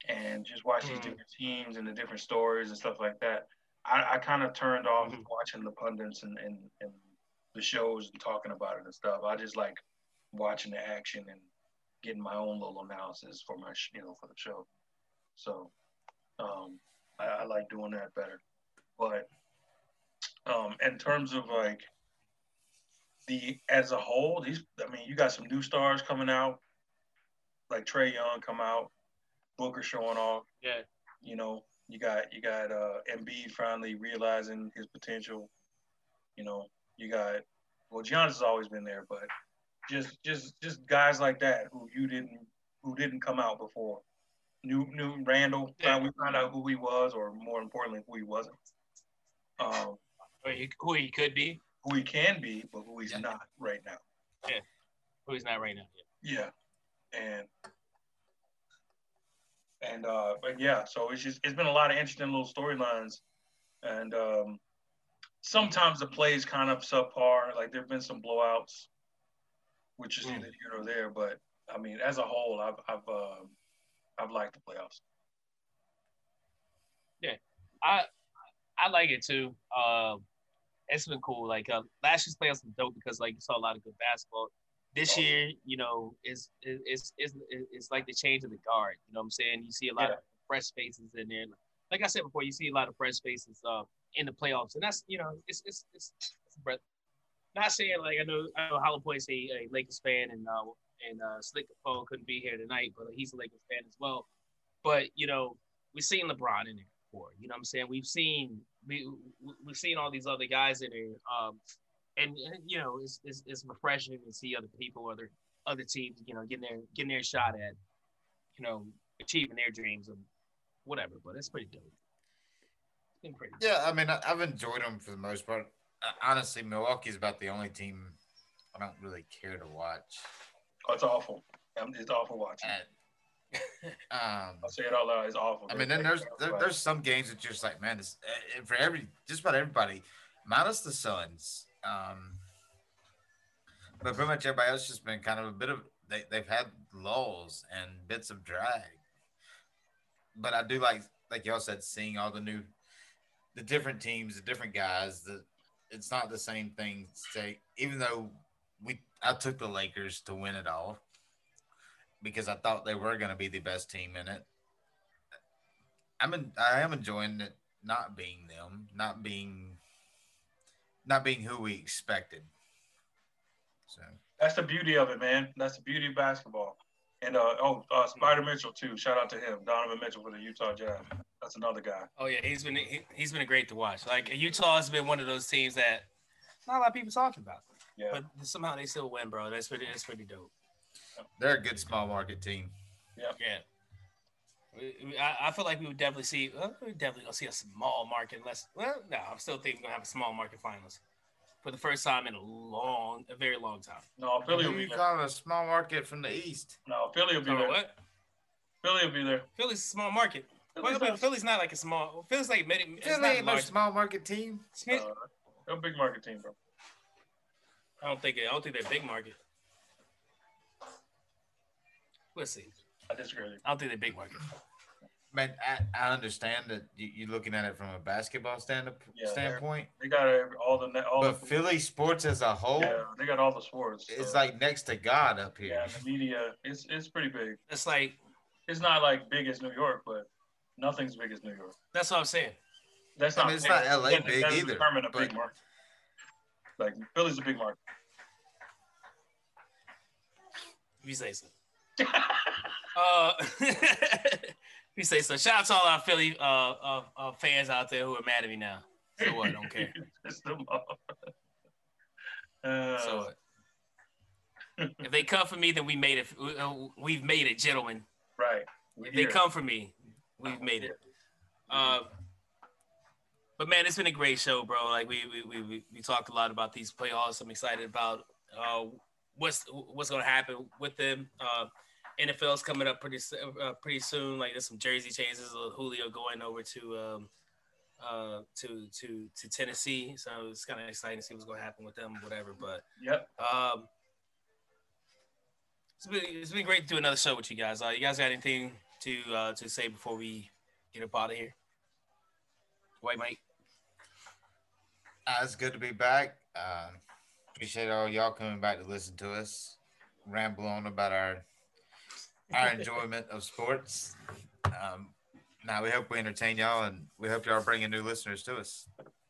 and just watch mm-hmm. these different teams and the different stories and stuff like that. I, I kind of turned off mm-hmm. watching the pundits and, and, and the shows and talking about it and stuff. I just like watching the action and getting my own little analysis for my, you know, for the show. So um, I, I like doing that better. But um, in terms of like the as a whole, these I mean, you got some new stars coming out, like Trae Young come out, Booker showing off. Yeah. You know, you got you got uh Embiid finally realizing his potential. You know, you got well, Giannis has always been there, but just just just guys like that who you didn't who didn't come out before. New new Randle, yeah. we found out who he was, or more importantly, who he wasn't. Um, who he, who he could be, who he can be, but who he's yeah. not right now. Yeah, who he's not right now. Yeah, yeah. And and uh, but yeah, so it's just it's been a lot of interesting little storylines, and um, sometimes the play is kind of subpar. Like there've been some blowouts, which is mm. neither here or there. But I mean, as a whole, I've I've uh, I've liked the playoffs. Yeah, I I like it too. Uh, it's been cool. Like uh, last year's playoffs was dope because like you saw a lot of good basketball. This year, you know, is is is it's like the change of the guard. You know what I'm saying? You see a lot yeah. of fresh faces in there. Like I said before, you see a lot of fresh faces uh, in the playoffs, and that's you know, it's it's it's, it's breath. Not saying like I know I know Hollow Point's a, a Lakers fan and uh, and uh, Slick Phone couldn't be here tonight, but he's a Lakers fan as well. But you know, we've seen LeBron in there before. You know what I'm saying? We've seen we we've seen all these other guys in there, um, and, and you know it's, it's, it's refreshing to see other people, other other teams, you know, getting their getting their shot at, you know, achieving their dreams and whatever. But it's pretty dope. It's been pretty. Yeah, I mean, I've enjoyed them for the most part. Honestly, Milwaukee's about the only team I don't really care to watch. Oh, it's awful. I'm just awful watching. And, (laughs) um, I'll say it all out. It's awful. I mean, then there's there, there's some games that you're just like, man, this, uh, for every just about everybody, minus the Suns. Um, but pretty much everybody else just been kind of a bit of they they've had lulls and bits of drag. But I do like like y'all said, seeing all the new, the different teams, the different guys. The it's not the same thing. Say even though we I took the Lakers to win it all because I thought they were going to be the best team in it. I'm in, I am enjoying it not being them, not being not being who we expected. So that's the beauty of it, man. That's the beauty of basketball. And uh, oh, uh, Spider Mitchell too. Shout out to him, Donovan Mitchell for the Utah Jazz. That's another guy. Oh yeah, he's been he, has been great to watch. Like Utah has been one of those teams that not a lot of people talking about. Yeah. But somehow they still win, bro. That's pretty. That's pretty dope. They're a good small market team. Yeah. Yeah. I, I feel like we would definitely see. Well, we definitely gonna see a small market. Less. Well, no, I'm still thinking we're gonna have a small market finals for the first time in a long, a very long time. No, Philly will be there. Call a small market from the east. No, Philly will be there. What? Philly will be there. Philly's a small market. Philly's, well, not, Philly's not like a small. Philly's like many. Philly ain't no small market team. Uh, they're a big market team, bro. I don't think. I don't think they're big market. We'll see. I disagree. I don't think they're big market. Man, I, I understand that you, are looking at it from a basketball stand, yeah, standpoint. They got all the all. But the, Philly sports as a whole, yeah, they got all the sports. It's like next to God up here. Yeah, the media, it's it's pretty big. It's like it's not like big as New York, but nothing's big as New York. That's what I'm saying. That's not. I mean, it's not LA that, big that either. Determine a but, big market. Like Philly's a big market. If you say so. (laughs) uh, (laughs) you say so. Shout out to all our Philly uh, uh, uh, fans out there who are mad at me now. So what? I don't care. (laughs) uh, so what? if they come for me, then we made it. Uh, we've made it, gentlemen. Right. We're if here. they come for me, we've made it. Uh, but man, it's been a great show, bro. Like we we, we, we talked a lot about these playoffs. I'm excited about uh, what's what's gonna happen with them. Uh, NFL's coming up pretty uh, pretty soon. Like there's some jersey changes. Julio going over to um, uh, to to to Tennessee, so it's kind of exciting to see what's going to happen with them, whatever. But yep. Um, it's been, it's been great to do another show with you guys. Uh, you guys got anything to uh, to say before we get up out of here? White Mike. Uh, it's good to be back. Uh, appreciate all y'all coming back to listen to us ramble on about our our enjoyment of sports. Um, now we hope we entertain y'all, and we hope y'all bringing new listeners to us.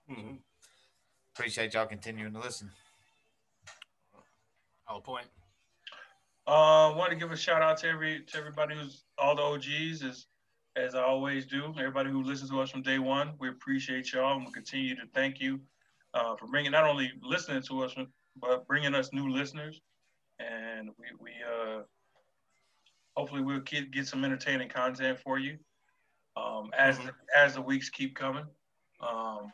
Mm-hmm. Appreciate y'all continuing to listen. Hollow Point. Uh, want to give a shout out to every to everybody who's all the OGs as as I always do. Everybody who listens to us from day one, we appreciate y'all, and we'll continue to thank you uh, for bringing not only listening to us, but bringing us new listeners. And we we uh, hopefully we'll get, get some entertaining content for you um, as mm-hmm. the, as the weeks keep coming. Um,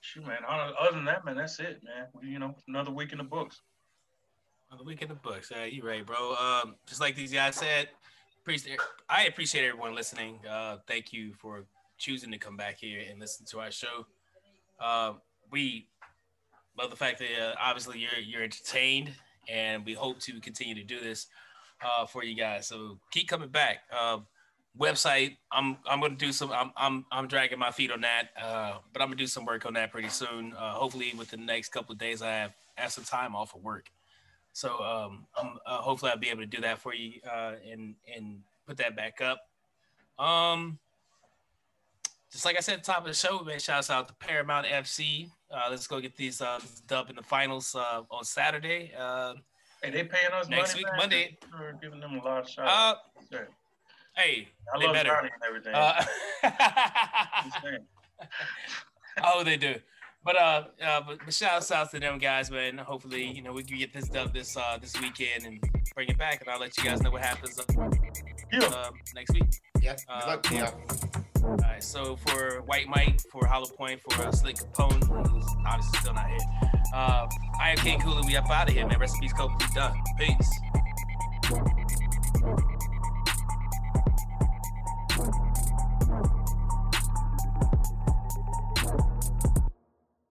shoot, man. Other than that, man, that's it, man. We, you know, another week in the books. Another week in the books. Uh, you right, bro. Um, just like these guys said, appreciate. I appreciate everyone listening. Uh, thank you for choosing to come back here and listen to our show. Uh, we love the fact that uh, obviously you're you're entertained, and we hope to continue to do this uh, for you guys. So keep coming back. Um, website, I'm I'm gonna do some. I'm I'm I'm dragging my feet on that, uh, but I'm gonna do some work on that pretty soon. Uh, hopefully, within the next couple of days, I have have some time off of work. So um, uh, hopefully I'll be able to do that for you uh, and and put that back up. Um, just like I said at the top of the show, man, shouts out to Paramount FC. Uh, let's go get these uh, dub in the finals uh, on Saturday. Uh, hey, they paying us next week, Monday. We're giving them a lot of shots. Uh, hey, I love better. and everything. Uh, (laughs) oh, they do. But uh, uh but, but shout out to them guys, man. Hopefully, you know, we can get this done this uh this weekend and bring it back, and I'll let you guys know what happens uh, yeah. uh next week. Yeah. Good luck, uh, yeah. All right, so for White Mike, for Hollow Point, for uh, Slick Capone, who's obviously still not here. Uh, I am King Cooley. We up out of here, man. Recipes, Cope, we done. Peace.